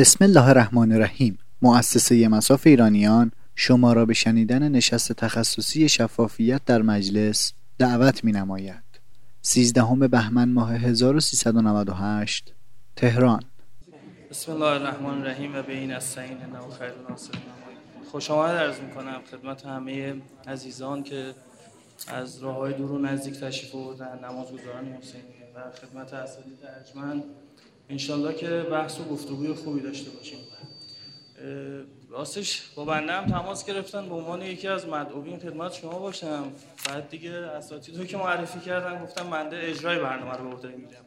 بسم الله الرحمن الرحیم. مؤسسه مساف ایرانیان شما را به شنیدن نشست تخصصی شفافیت در مجلس دعوت می نماید. 13 بهمن ماه 1398 تهران. بسم الله الرحمن الرحیم و به این استعین انه خیر ناصر خوش آمد عرض می‌کنم خدمت همه عزیزان که از راه های دور و نزدیک تشریف بردن نمازگزاران حسینی و خدمت اساتید ارجمند. انشالله که بحث و گفتگوی خوبی داشته باشیم. راستش با بنده هم تماس گرفتن به عنوان یکی از مدعوین خدمت شما باشم. بعد دیگه اساتید رو که معرفی کردن گفتم بنده اجرای برنامه رو به عهده می‌گیرم.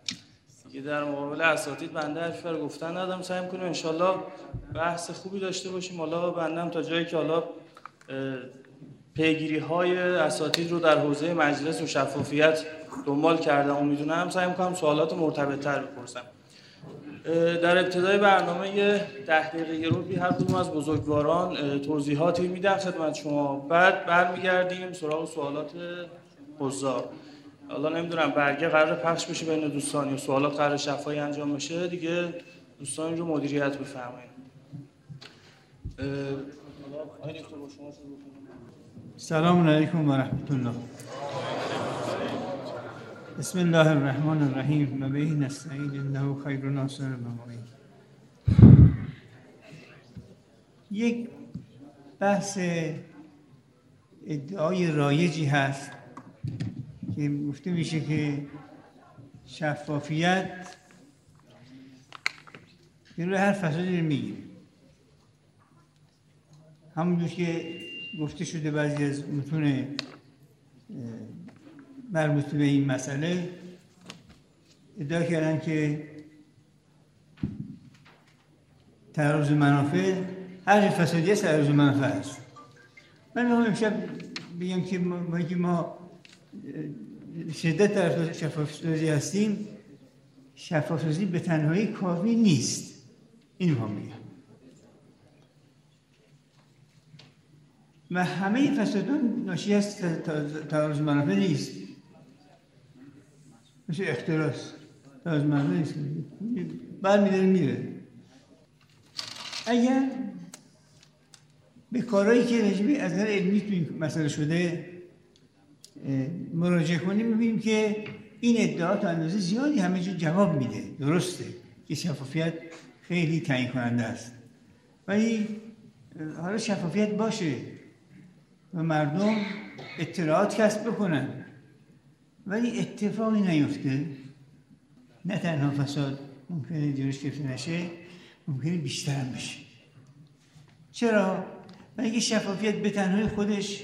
دیگه در مقابل اساتید بنده حرفی رو گفتن ندارم. سعی می‌کنیم انشالله بحث خوبی داشته باشیم. حالا بنده هم تا جایی که حالا پیگیری های اساتید رو در حوزه مجلس و شفافیت دنبال کردم و می‌دونم سعی می‌کنم سوالات مرتبط تر بپرسم. در ابتدای برنامه ده دقیقه رو بی هر کدوم از بزرگواران توضیحاتی میدم خدمت شما. بعد برمیگردیم سراغ سوالات حضار. حالا نمی‌دونم برگه قرار پخش بشه بین دوستان یا سوالات قرار شفایی انجام بشه؟ دیگه دوستان رو مدیریت بفرمایید. سلام علیکم و رحمت الله. بسم الله الرحمن الرحیم و به نستعین انه خیر ناصر و یک بحث ادعای رایجی هست که گفته میشه که شفافیت روی هر فسادی رو می‌گیره. همونجور که گفته شده بعضی از متون مربوط به این مسئله ادعا کردن که تعرض منافع هر فسادی تعرض منافع است. من می‌خوام امشب بگم که ما, که ما شدت در شفافسازی هستیم شفافسازی به تنهایی کافی نیست. این می‌خوام میگم و همه فسادان ناشی از تعرض منافع نیست. مثل اختراس. تعرض منافع نیست. بر میره. اگر به کارهایی که رجبی از نظر علمی تو این مسئله شده مراجعه کنیم می‌بینیم که این ادعا اندازه زیادی همه جا جواب میده. درسته که شفافیت خیلی تعیین کننده است. ولی حالا شفافیت باشه و مردم اطلاعات کسب بکنن. ولی اتفاقی نیفته. نه تنها فساد ممکنه جلوش گرفته نشه ممکنه بیشتر هم بشه. چرا؟ و شفافیت به تنهای خودش.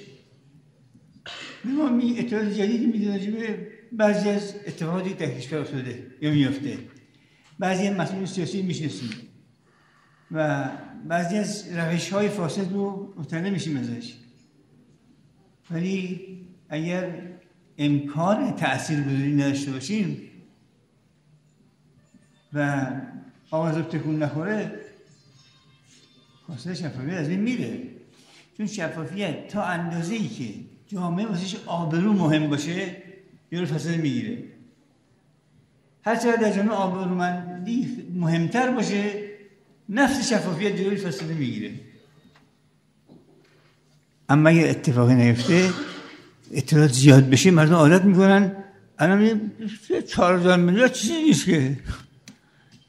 ما می اطلاعات جدیدی میده به بعضی از اتفاقاتی در کشور افتاده یا میفته بعضی از مسئول سیاسی می‌شناسیم و بعضی از روش های فاسد رو مطلع میشیم ازش. ولی اگر امکان تأثیر گذاری نداشته باشیم و آواز تکون نخوره خواستر شفافیت از این میره. چون شفافیت تا اندازه ای که جامعه واسش آبرو مهم باشه یه فساد می‌گیره. هر چقدر در جامعه آبرومندی مهمتر باشه نفس شفافیت جلوی فساد می‌گیره. اما اگه اتفاقی نیفته اطلاعات زیاد بشه مردم عادت می‌کنن. الان چهار هزار میلیارد؟ چیزی نیست که.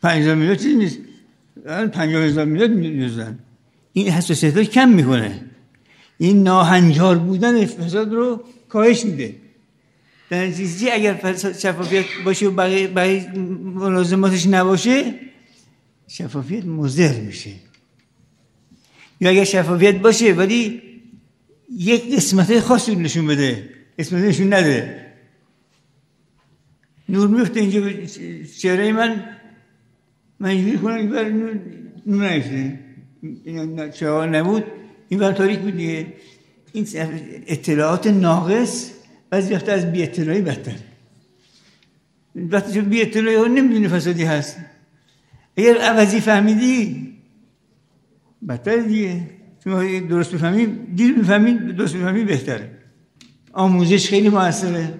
پنج هزار میلیارد چیزی نیست. الان پنج هزار میلیارد میزن این حساسیت رو کم می‌کنه. این ناهنجار بودن فساد رو کاهش میده. در نتیجه اگر شفافیت باشه و برای ملازماتش نباشه شفافیت مزر میشه. یا اگر شفافیت باشه ولی یک قسمت خاصی نشون بده. قسمت نشون نده. نور میفته اینجا به چهره من. اینجوری کنم بر نور این چهره نبود این بر تاریک بود دیگه. این اطلاعات ناقص. بعضی وقت از بی اطلاعی بدتر. وقتی چون بی اطلاعی ها نمی‌دونی فسادی هست. اگر عوضی فهمیدی بدتر دیگه. چون درست بفهمیم دیر بفهمیم درست بفهمیم بهتره. آموزش خیلی موثره.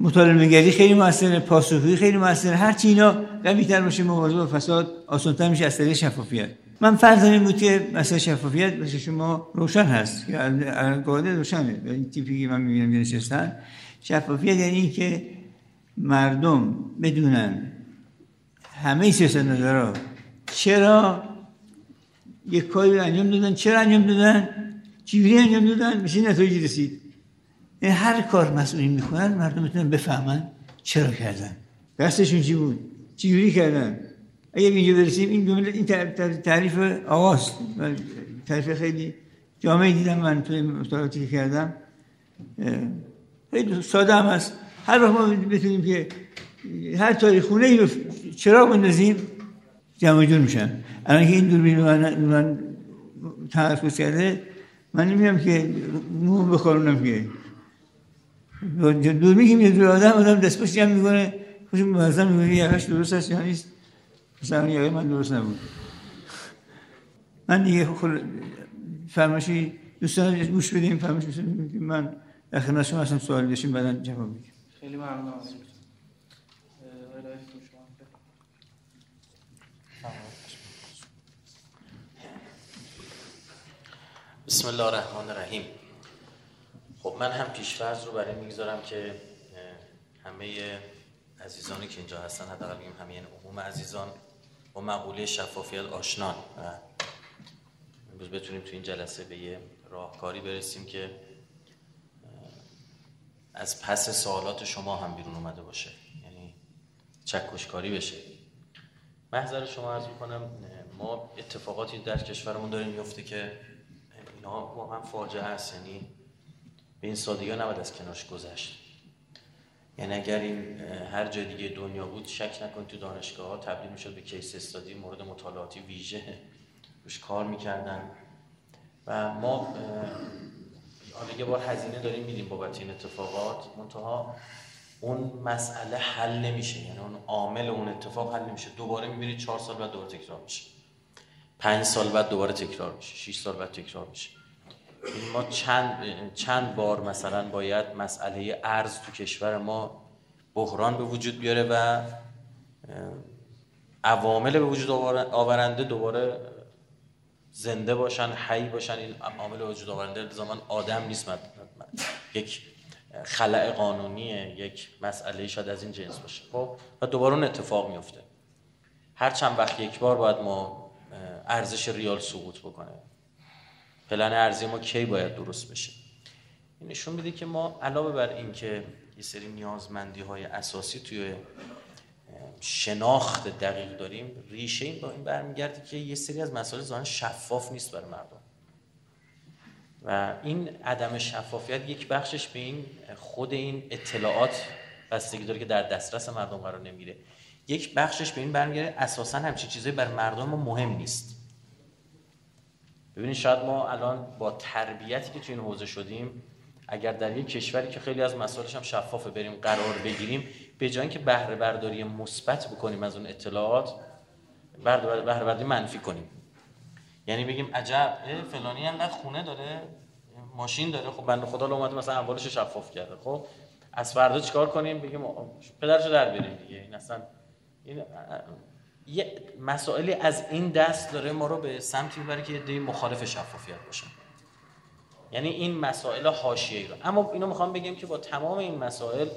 مطالبه خیلی موثره پاسخگویی خیلی موثره. هر چی اینا قوی‌تر باشه مبارزه با فساد آسان‌تر میشه از طریق شفافیت. من فرض این بود که مثلا شفافیت مثل شما روشن هست. که قاعده روشنه. این تیپی که من می‌بینم نشستن. شفافیت یعنی این که مردم بدونن همه سیاست چرا یک کاری انجام دادن. چرا انجام دادن؟ چجوری انجام دادن؟ میشه نتایجی رسید. این هر کار مسئولین می‌کنن مردم می‌تونن بفهمن چرا کردن. دستشون چی بود؟ چجوری کردن؟ اگر اینجا برسیم این جمله این تعریف آغاز تعریف خیلی جامعه دیدم من توی مطالعاتی که کردم. خیلی ساده هم هست. هر وقت ما بتونیم که هر تاریخ خونه ای رو چرا بندازیم جمع جور میشن. الان که این دوربین من, من تحفظ کرده من نمی‌دونم که نور بخورونم که دوربین که میاد آدم آدم دست پشت جمع می‌کنه خوش موظم میگه یقش درست هست یا نیست. مثلا یقه من درست نبود. من دیگه خل... فرماشی دوستان گوش بدیم فرماشی من خدمت شما هستم سوال داشتیم بعدا جواب میدیم. خیلی ممنون. بسم الله الرحمن الرحیم. خب من هم پیشفرض رو برای می‌گذارم که همه عزیزانی که اینجا هستن حداقل بگیم همه این عموم عزیزان با مقوله شفافیت آشنان و امروز بتونیم تو این جلسه به یه راهکاری برسیم که از پس سوالات شما هم بیرون اومده باشه. یعنی چکشکاری بشه. محضر شما عرض می‌کنم ما اتفاقاتی در کشورمون داریم میفته که اینا واقعا فاجعه است. یعنی به این سادگی نباید از کنارش گذشت. یعنی اگر این هر جای دیگه دنیا بود شک نکن تو دانشگاه ها تبدیل می‌شد به کیس استادی مورد مطالعاتی ویژه. روش کار می‌کردن. و ما حالا یه بار هزینه داریم میدیم بابت این اتفاقات. منتها اون مسئله حل نمیشه. یعنی اون عامل اون اتفاق حل نمیشه. دوباره می‌بینید چهار سال بعد دوباره تکرار میشه. پنج سال بعد دوباره تکرار میشه. شیش سال بعد تکرار میشه. ما چند, چند بار مثلا باید مسئله ارز تو کشور ما بحران به وجود بیاره و عوامل به وجود آورنده دوباره زنده باشن حی باشن. این عامل وجود آورنده زمان آدم نیست. یک خلع قانونیه یک مسئله شاید از این جنس باشه. خب؟ و دوباره اون اتفاق میفته هر چند وقت یک بار باید ما ارزش ریال سقوط بکنه. پلن ارزی ما کی باید درست بشه؟ این نشون میده که ما علاوه بر اینکه یه سری نیازمندی های اساسی توی شناخت دقیق داریم ریشه این با این برمیگرده که یه سری از مسائل ظاهرا شفاف نیست برای مردم. و این عدم شفافیت یک بخشش به این خود این اطلاعات بستگی داره که در دسترس مردم قرار نمیره یک بخشش به این برمیگرده اساسا همچین چیزایی بر مردم ما مهم نیست. ببینید شاید ما الان با تربیتی که تو این حوزه شدیم اگر در یک کشوری که خیلی از مسائلش هم شفافه بریم قرار بگیریم به جای اینکه بهره برداری مثبت بکنیم از اون اطلاعات بهره برداری منفی کنیم. یعنی بگیم عجب فلانی انقدر خونه داره ماشین داره خب بنده خدا اومده مثلا اموالش شفاف کرده. خب از فردا چیکار کنیم؟ بگیم پدرشو در بریم دیگه. این اصلا این یه مسائلی از این دست داره ما رو به سمتی می‌بره که یه مخالف شفافیت باشن یعنی این مسائل حاشیه‌ای رو. اما اینو می‌خوام بگم که با تمام این مسائل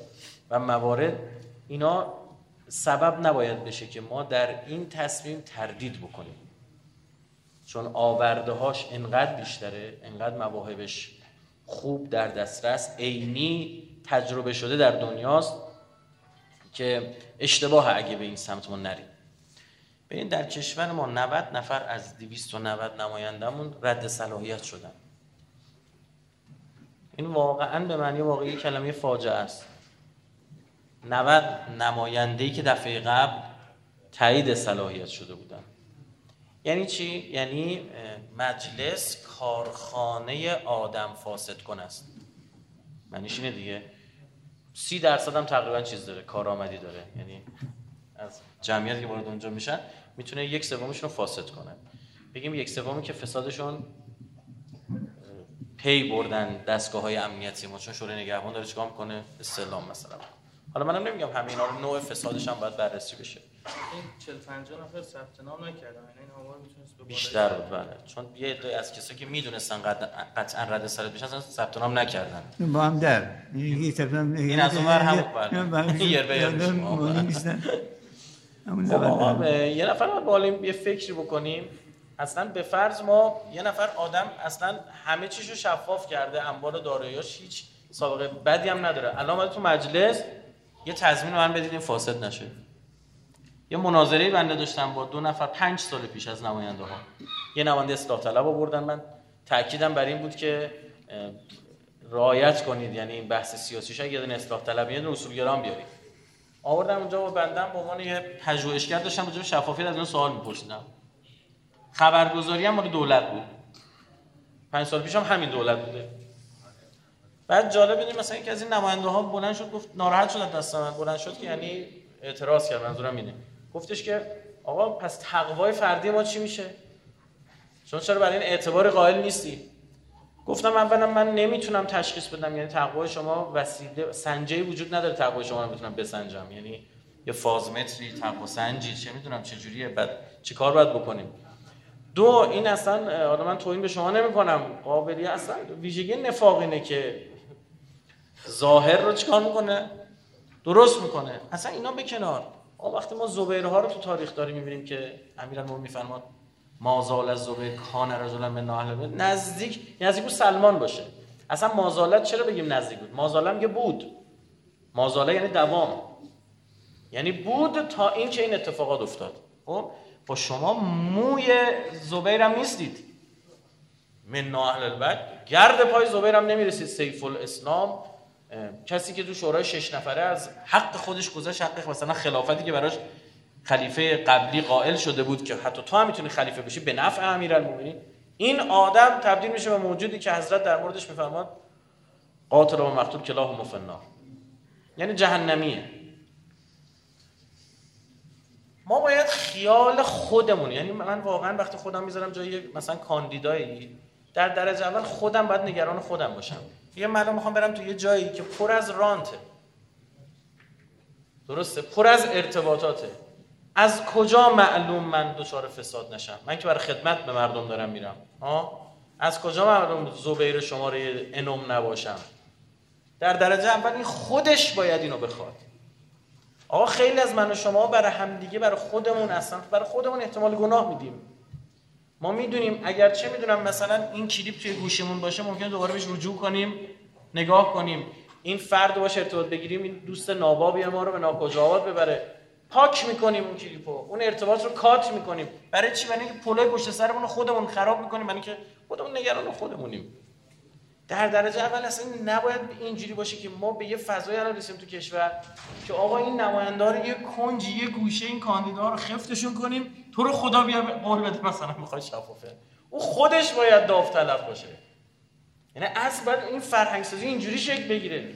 و موارد اینا سبب نباید بشه که ما در این تصمیم تردید بکنیم. چون آورده هاش انقدر بیشتره انقدر مواهبش خوب در دسترس عینی تجربه شده در دنیاست که اشتباه اگه به این سمت ما نریم. ببین در کشور ما 90 نفر از 290 نمایندمون رد صلاحیت شدن. این واقعا به معنی واقعی کلمه فاجعه است. 90 نماینده‌ای که دفعه قبل تایید صلاحیت شده بودن. یعنی چی؟ یعنی مجلس کارخانه آدم فاسد کن است. معنیش اینه دیگه. سی درصد هم تقریبا چیز داره کارآمدی داره. یعنی از جمعیتی که وارد اونجا میشن می‌تونه یک سومشون رو فاسد کنه. بگیم یک سومی که فسادشون پی بردن دستگاه های امنیتی ما چون شورای نگهبان داره چیکار می‌کنه؟ استعلام مثلا. حالا منم نمیگم همه اینا رو نوع فسادش هم باید بررسی بشه. این 40 50 نفر ثبت نام نکردن یعنی این آمار می‌تونست به بیشتر بود بله. چون یه عده از کسایی که می‌دونستن قطعا رد سرت بشن اصلا ثبت نام نکردن. با هم در. یکی ثبت نام این از اونور هم بله. یر به یر خب یه نفر بالیم یه فکری بکنیم. اصلا به فرض ما یه نفر آدم اصلا همه چیشو شفاف کرده انبار داراییاش هیچ سابقه بدی هم نداره. الان تو مجلس یه تضمین من بدید این فاسد نشه. یه مناظره بنده داشتم با دو نفر پنج سال پیش از نماینده ها یه نماینده اصلاح طلب آوردن. من تاکیدم بر این بود که رعایت کنید. یعنی این بحث سیاسی شاید یه دونه اصلاح طلب یه دونه اصولگرام بیارید. آوردم اونجا با بندم به عنوان یه پژوهشگر داشتم راجع شفافیت از اون سوال می‌پرسیدم. خبرگزاری هم دولت بود. پنج سال پیش هم همین دولت بوده. بعد جالب اینه مثلا یکی از این نماینده ها بلند شد گفت ناراحت شد دست من. بلند شد که یعنی اعتراض کرد منظورم اینه. گفتش که آقا پس تقوای فردی ما چی میشه؟ چون چرا برای این اعتبار قائل نیستی؟ گفتم اولا من نمی‌تونم تشخیص بدم یعنی تقوای شما وسیله سنجی وجود نداره تقوای شما رو می‌تونم بسنجم. یعنی یه فازمتری تقوا سنجی چه می‌دونم چه جوریه بعد چیکار باید بکنیم؟ دو این اصلا حالا من توهین به شما نمی‌کنم. قابلی اصلا. ویژگی نفاق اینه که ظاهر رو چیکار می‌کنه؟ درست می‌کنه. اصلا اینا به کنار. وقتی ما زبیرها رو تو تاریخ داریم می‌بینیم که امیرالمومنین میفرماد مازال از زبیر کان رجلا من اهل نزدیک نزدیک بود سلمان باشه. اصلا مازالت چرا بگیم نزدیک بود؟ مازاله میگه بود. مازاله یعنی دوام. یعنی بود تا این که این اتفاقات افتاد. خب؟ با شما موی زبیر هم نیستید. من اهل البد. گرد پای زبیر هم نمی‌رسید سیف الاسلام. کسی که تو شورای شش نفره از حق خودش گذاشت حق مثلا خلافتی که براش خلیفه قبلی قائل شده بود که حتی تو هم می‌تونی خلیفه بشی به نفع امیرالمومنین. این آدم تبدیل میشه به موجودی که حضرت در موردش میفرماد قاتل و مقتول کلاه مفنا. یعنی جهنمیه. ما باید خیال خودمون یعنی من واقعا وقتی خودم می‌ذارم جای مثلا کاندیدایی در درجه اول خودم باید نگران خودم باشم. یه من می‌خوام برم تو یه جایی که پر از رانته. درسته؟ پر از ارتباطاته. از کجا معلوم من دچار فساد نشم؟ من که برای خدمت به مردم دارم میرم. ها؟ از کجا معلوم زبیر شماره انوم نباشم؟ در درجه اول این خودش باید اینو بخواد. آقا خیلی از من و شما برای همدیگه برای خودمون اصلا برای خودمون احتمال گناه میدیم. ما می‌دونیم اگر چه می‌دونم مثلا این کلیپ توی گوشمون باشه ممکنه دوباره بهش رجوع کنیم نگاه کنیم. این فرد باشه ارتباط بگیریم این دوست نابابی ما رو به ناکجاوات ببره. پاک می‌کنیم اون کلیپو. اون ارتباط رو کات می‌کنیم. برای چی؟ برای اینکه پلوی پشت سرمون خودمون خراب می‌کنیم برای اینکه خودمون نگران خودمونیم. در درجه اول اصلا نباید اینجوری باشه که ما به یه فضای الان رسیم تو کشور که آقا این نمایندار یه کنج یه گوشه این کاندیدا رو خفتشون کنیم تو رو خدا بیا بده مثلا می‌خوای شفافه. او خودش باید داوطلب باشه. یعنی اصل باید این فرهنگ سازی اینجوری شکل بگیره.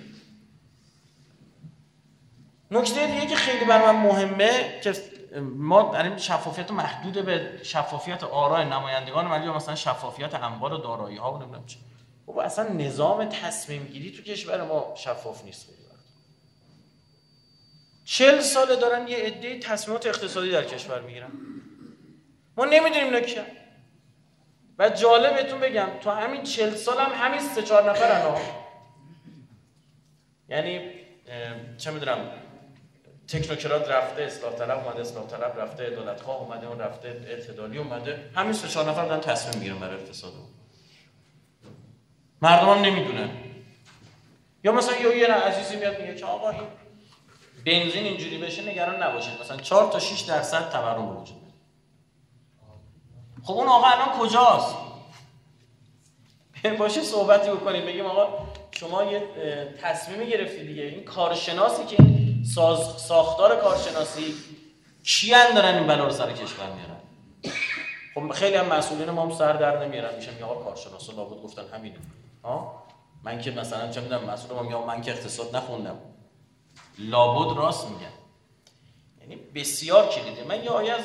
نکته دیگه که خیلی بر من مهمه که ما داریم شفافیت محدود به شفافیت آرای نمایندگان ملی مثلا شفافیت اموال و دارایی ها و نمی‌دونم چه خب اصلا نظام تصمیم گیری تو کشور ما شفاف نیست. چل ساله دارن یه عده تصمیمات اقتصادی در کشور می‌گیرن. ما نمی‌دونیم اینا کیه و جالب بهتون بگم تو همین چل سال هم همین سه چهار نفرن یعنی چه می‌دونم تکنوکرات رفته اصلاح طلب اومده اصلاح طلب رفته دولت خواه اومده اون رفته اعتدالی اومده. همین سه چهار نفر دارن تصمیم می‌گیرن برای اقتصاد مردم هم نمی‌دونن. یا مثلا یه یه عزیزی میاد میگه که آقا این بنزین اینجوری بشه نگران نباشید مثلا 4 تا 6 درصد تورم وجود خب اون آقا الان کجاست؟ باشه صحبتی بکنیم. بگیم آقا شما یه تصمیمی گرفتی دیگه. این کارشناسی که این ساز ساختار کارشناسی کیان دارن این بلا رو سر کشور میارن؟ خب خیلی هم مسئولین ما هم سر در نمیارن. میشن میگه آقا کارشناسا لابد گفتن همینه. ها؟ من که مثلا چه می‌دونم مسئول ما میگه من که اقتصاد نخوندم. لابد راست میگن. یعنی بسیار کلیده. من یه آیه از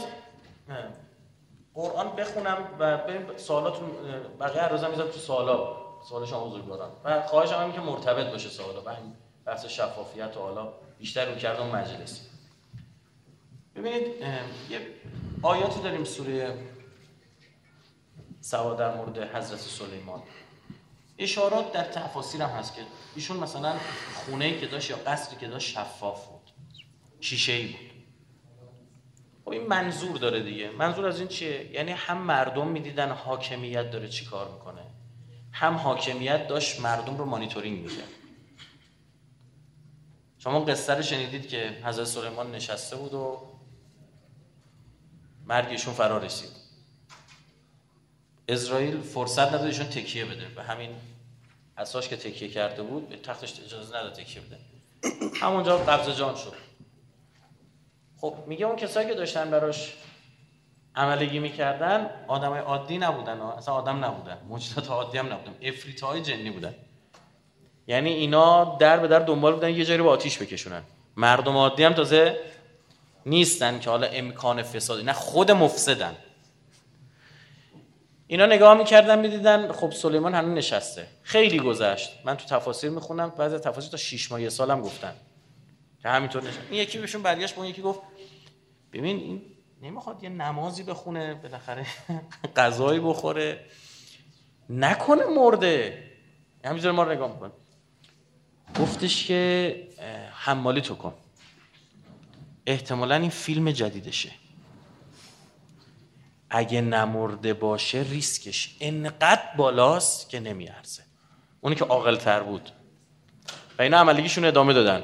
قرآن بخونم و بریم سوالاتون بقیه هر روزم می‌ذارم تو سوالا. سوال شما بزرگواران. و خواهش هم که مرتبط باشه سوالا. بحث شفافیت و حالا بیشتر رو اون مجلس. ببینید یه آیاتی داریم سوره سوا در مورد حضرت سلیمان. اشارات در تفاسیر هم هست که ایشون مثلا خونه که داشت یا قصری که داشت شفاف بود شیشه ای بود. خب این منظور داره دیگه. منظور از این چیه؟ یعنی هم مردم می‌دیدن حاکمیت داره چی کار می‌کنه هم حاکمیت داشت مردم رو مانیتورینگ می‌کرد. شما قصه رو شنیدید که حضرت سلیمان نشسته بود و مرگشون فرا رسید. اسرائیل فرصت نداد ایشون تکیه بده. به همین اساس که تکیه کرده بود به تختش اجازه نداد تکیه بده. همونجا قبض جان شد. خب میگه اون کسایی که داشتن براش عملگی می‌کردن آدم های عادی نبودن اصلا آدم نبودن. موجودات عادی هم نبودن. افریت های جنی بودن. یعنی اینا در به در دنبال بودن یه جایی رو آتیش بکشونن. مردم عادی هم تازه نیستن که حالا امکان فسادی. نه خود مفسدن. اینا نگاه می‌کردن می‌دیدن خب سلیمان هنوز نشسته. خیلی گذشت. من تو تفاسیر می‌خونم. بعضی تفاسیر تا 6 ماه یه سالم گفتن که همینطور نشد این یکی بهشون برگشت با یکی گفت ببین این نمی‌خواد یه نمازی بخونه بالاخره غذایی بخوره. نکنه مرده. همینجور ما رو نگاه میکن گفتش که حمالی تو کن. احتمالا این فیلم جدیدشه. اگه نمرده باشه ریسکش. انقدر بالاست که نمیارزه. اونی که تر بود. و اینا عملیگیشون ادامه دادن.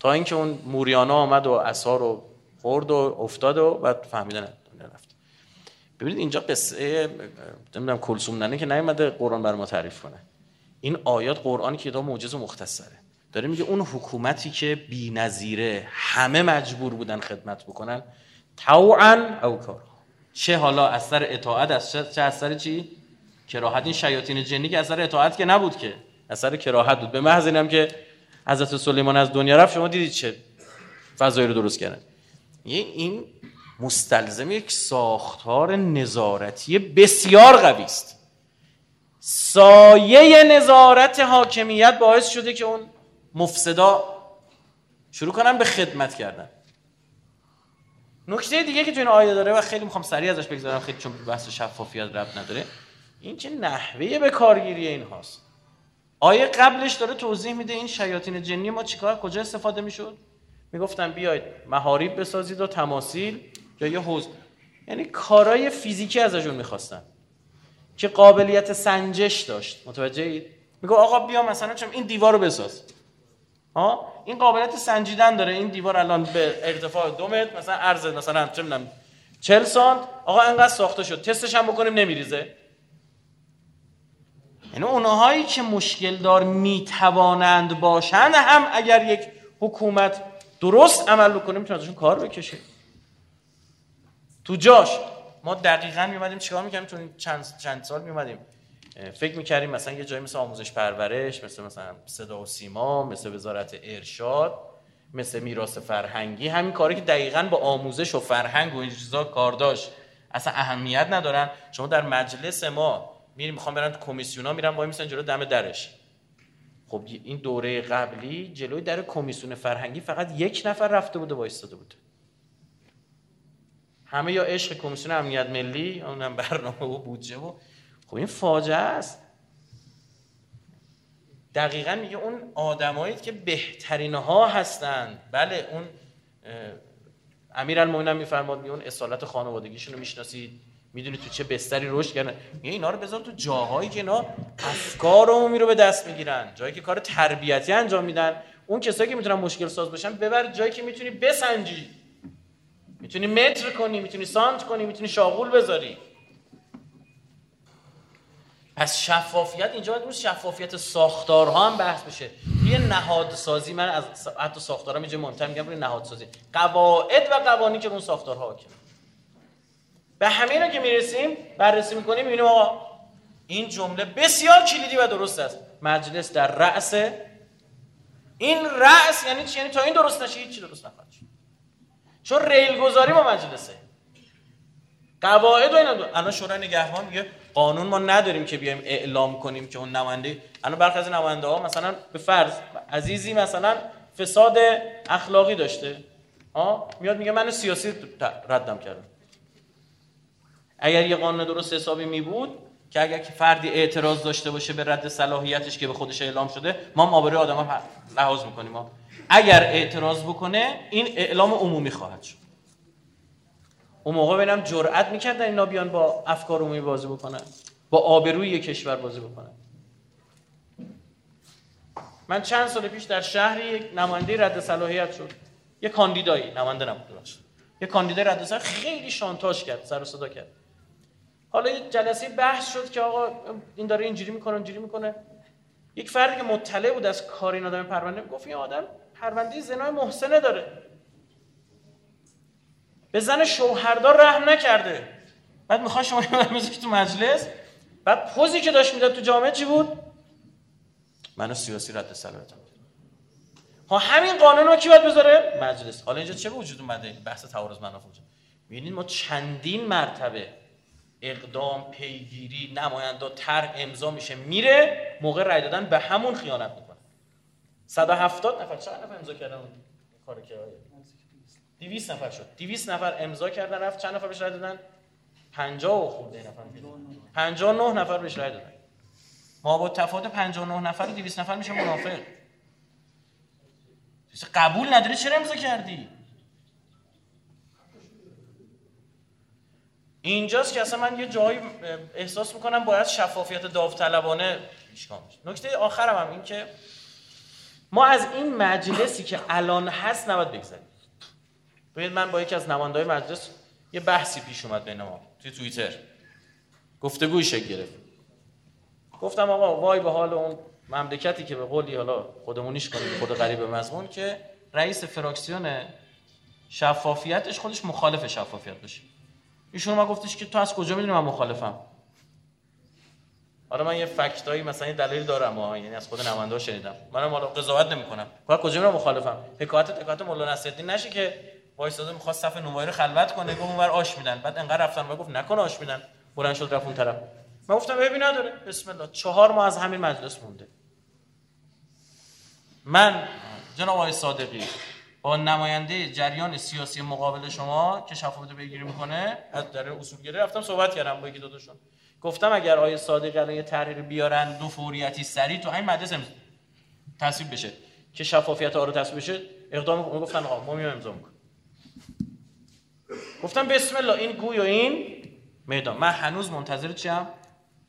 تا اینکه اون موریانا آمد و اصها رو خورد و افتاد و بعد فهمیدن رفت. ببینید اینجا قصه نمی‌دونم کلسوم ننه که نیومده قرآن بر ما تعریف کنه. این آیات قرآنی که دا معجز مختصره. داره میگه اون حکومتی که بی‌نظیره همه مجبور بودن خدمت بکنن طوعا او کار چه حالا اثر اطاعت از چه اثر چی؟ کراهت. این شیاطین جنی که اثر اطاعت که نبود که. اثر کراهت بود. به محض اینم که حضرت سلیمان از دنیا رفت. شما دیدید چه فضایی رو درست کردن. این مستلزم یک ساختار نظارتی بسیار قوی است. سایه نظارت حاکمیت باعث شده که اون مفسدا شروع کنن به خدمت کردن. نکته دیگه که تو این آیه داره و خیلی می‌خوام سریع ازش بگذارم خیلی چون بحث شفافیت رب نداره این که نحوه به کارگیری این هاست؟ آیه قبلش داره توضیح میده این شیاطین جنی ما چیکار کجا استفاده می‌شد؟ می‌گفتن بیاید محاریب بسازید و تماثیل یا یه حوز. یعنی کارای فیزیکی ازشون می‌خواستن. که قابلیت سنجش داشت. متوجه اید میگه آقا بیا مثلا چون این دیوار رو بساز. ها؟ این قابلیت سنجیدن داره. این دیوار الان به ارتفاع دو متر مثلا عرض مثلا چه می‌دونم 40 سانت. آقا انقدر ساخته شد. تستش هم بکنیم نمیریزه. یعنی اونهایی که مشکل دار می‌توانند باشند هم اگر یک حکومت درست عمل بکنه می‌تونه ازشون کار بکشه. تو جاش ما دقیقا میومدیم چیکار می‌کردیم؟ تو چند, چند سال میومدیم فکر می‌کردیم مثلا یه جایی مثل آموزش پرورش مثل مثلا صدا و سیما مثل وزارت ارشاد مثل میراث فرهنگی همین کاری که دقیقا با آموزش و فرهنگ و این چیزا کار داشت. اصلا اهمیت ندارن. شما در مجلس ما میریم می‌خوام برن تو کمیسیونا میرن وای میسن جلو دم درش. خب این دوره قبلی جلوی در کمیسیون فرهنگی فقط یک نفر رفته بوده وایستاده بود. همه یا عشق کمیسیون امنیت ملی اونم برنامه و بودجه و خب این فاجعه است. دقیقا میگه اون آدمایی که بهترین ها هستند بله اون امیر المومنین میفرماد میگه اون اصالت خانوادگیشون رو می‌شناسید. می‌دونی تو چه بستری رشد کردن. میگه اینا رو بذار تو جاهایی که اینا افکار عمومی رو به دست می‌گیرن. جایی که کار تربیتی انجام میدن. اون کسایی که می‌تونن مشکل ساز باشن ببر جایی که می‌تونی بسنجی. می‌تونی متر کنی می‌تونی سانت کنی می‌تونی شاغول بذاری. پس شفافیت اینجا باید شفافیت ساختارها هم بحث بشه. یه نهاد سازی من از حتی ساختارها اینجا مهمتر میگم نهاد سازی قواعد و قوانین که اون ساختارها حاکم به همین که می‌رسیم بررسی می‌کنیم می‌بینیم آقا این جمله بسیار کلیدی و درست است. مجلس در رأس. این رأس یعنی چی؟ یعنی تا این درست نشه هیچ چی درست نخواهد چون ریل گذاری با مجلسه. قواعد و اینا الان شورای نگهبان میگه قانون ما نداریم که بیایم اعلام کنیم که اون نماینده الان برخی از نماینده ها مثلا به فرض عزیزی مثلا فساد اخلاقی داشته. ها میاد میگه من سیاسی ردم کردم. اگر یه قانون درست حسابی می بود که اگر که فردی اعتراض داشته باشه به رد صلاحیتش که به خودش اعلام شده ما آبروی آدم لحاظ می‌کنیم. ما اگر اعتراض بکنه این اعلام عمومی خواهد شد. اون موقع ببینم جرأت می‌کردن اینا بیان با افکار عمومی بازی بکنن با آبروی کشور بازی بکنن. من چند سال پیش در شهری یک نماینده رد صلاحیت شد. یه کاندیدایی نماینده نبود باشه یه کاندیدای رد صلاحیت خیلی شانتاژ کرد سر و صدا کرد. حالا یه جلسه بحث شد که آقا این داره اینجوری می‌کنه اینجوری می‌کنه. یک فردی که مطلع بود از کار این آدم پرونده گفت این آدم پرونده زنای محسنه داره. به زن شوهردار رحم نکرده. بعد می‌خواد شما این تو مجلس. بعد پوزی که داشت می‌داد تو جامعه چی بود؟ منو سیاسی رد صلاحیتم ها همین قانون رو کی باید بذاره؟ مجلس. حالا اینجا چه وجود اومده؟ بحث تعارض منافع می‌بینید ما چندین مرتبه اقدام پیگیری نماینده تر امضا میشه. میره موقع رای دادن به همون خیانت 170 نفر. چند نفر امضا کردن کار که؟ 200 نفر شد. 200 نفر امضا کردن رفت چند نفر بهش رای دادن؟ 50 و خورده نفر 59 نفر بهش رای دادن. ما با تفاوت 59 نفر و 200 نفر میشه منافق. قبول نداری؟ چرا امضا کردی؟ اینجاست که اصلا من یه جایی احساس می‌کنم باید شفافیت داوطلبانه پیشگام نکته آخرم هم این که ما از این مجلسی که الان هست نباید بگذاریم ببینید من با یکی از نماینده‌های مجلس یه بحثی پیش اومد بین ما توی توییتر. گفتگوی شکل گرفت. گفتم آقا وای به حال اون مملکتی که به قولی حالا خودمونیش کنیم خود غریب مضمون که رئیس فراکسیون شفافیتش خودش مخالف شفافیت باشه. ایشون ما گفتش که تو از کجا می‌دونی من مخالفم؟ حالا من یه فکتایی مثلا دلیل دارم ها یعنی از خود نماینده شنیدم. منم حالا قضاوت نمی‌کنم. کجا میرم؟ مخالفم. حکایت حکایت مولانا نصرالدین نشه که وایساده می‌خواد صف نمایی رو خلوت کنه گفت اونور آش میدن. بعد انقدر رفتن و گفت نکن آش میدن. بلند شد رفت اون طرف. من گفتم ببین نداره. بسم الله. چهار ماه از همین مجلس مونده. من جناب آقای صادقی با نماینده جریان سیاسی مقابل شما که شفافیت بگیری می‌کنه از در اصولگرا رفتم صحبت کردم با یکی دو گفتم اگر آیه صادقی الان یه تحریر بیارن دو فوریتی سری تو همین مجلس تصویب بشه. که شفافیت رو تصویب بشه اقدام گفتن آقا ما میام امضا می‌کنیم. گفتم بسم الله این گوی و این میدان. من هنوز منتظر چیم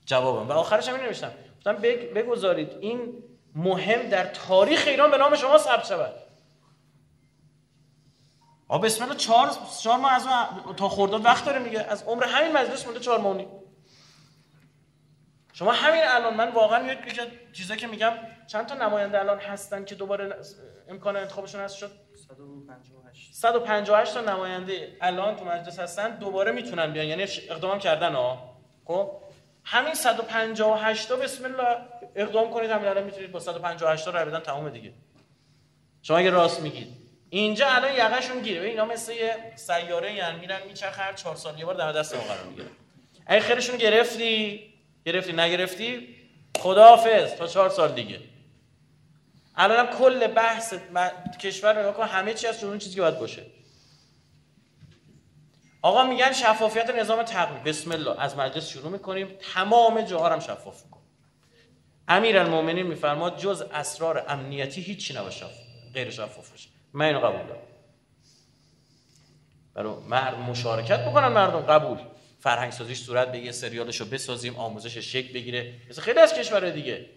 جوابم. و آخرش هم نوشتم. گفتم بگذارید این مهم در تاریخ ایران به نام شما ثبت شود. آ بسم الله چهار چهار ماه از تا خرداد وقت داره میگه. از عمر همین مجلس مونده چهار ماه شما همین الان من واقعا یک چیزا که میگم. چند تا نماینده الان هستن که دوباره امکان انتخابشون هست؟ شد 158 158 تا نماینده الان تو مجلس هستن دوباره می‌تونن بیان. یعنی اقدام کردن ها خب؟ همین 158 تا بسم الله اقدام کنید همین الان می‌تونید با 158 تا رای بدن تمام دیگه. شما اگه راست میگید. اینجا الان یقهشون گیره. اینا مثل یه سیاره یعنی میرن میچرخ هر 4 سال یه بار دم دست ما قرار می‌گیره. اگه خیرشون گرفتی؟ گرفتی نگرفتی؟ خداحافظ تا 4 سال دیگه. الان کل بحث کشور رو همه چی از اون چیزی که باید باشه. آقا میگن شفافیت نظام تقویم. بسم الله از مجلس شروع می‌کنیم. تمام جاها هم شفاف می‌کنیم. المومنین میفرماد جز اسرار امنیتی هیچی نباشه غیر شفاف باشه. من اینو قبول دارم. برای مشارکت بکنن مردم قبول. فرهنگ سازیش صورت بگیره سریالشو بسازیم آموزش شکل بگیره. مثل خیلی از کشورهای دیگه.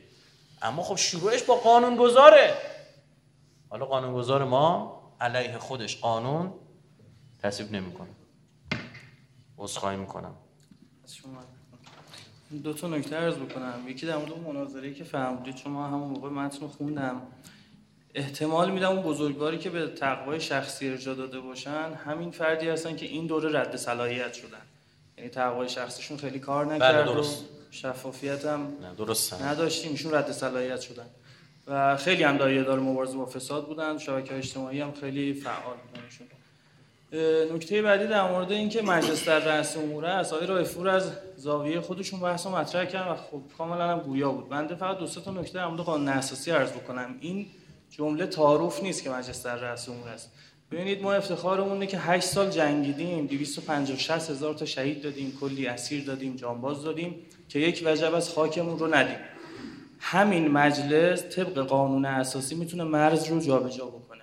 اما خب شروعش با قانون گذاره حالا قانون گذار ما علیه خودش قانون تصویب نمی‌کنه. عذرخواهی می‌کنم. دو تا نکته عرض بکنم. یکی در مورد مناظره که فهمیدید شما همون موقع متن خوندم. احتمال میدم اون بزرگواری که به تقوای شخصی ارجا داده باشن همین فردی هستن که این دوره رد صلاحیت شدن. یعنی تقوای شخصیشون خیلی کار بله، نکرد و شفافیت هم. درست نداشتیم ایشون رد صلاحیت شدن. و خیلی هم دایره دار مبارزه با فساد بودن. شبکه اجتماعی هم خیلی فعال بودن نکته بعدی در مورد اینکه مجلس در رأس امور است آقای رایفور از زاویه خودشون بحث مطرح کردن و خب کاملا هم گویا بود. بنده فقط دو تا نکته در مورد قانون اساسی عرض بکنم. این جمله تعارف نیست که مجلس در رأس امور است. ببینید ما افتخارمون اینه که 8 سال جنگیدیم 250 هزار تا شهید دادیم کلی اسیر دادیم جانباز دادیم که یک وجب از خاکمون رو ندیم. همین مجلس طبق قانون اساسی می‌تونه مرز رو جابجا بکنه.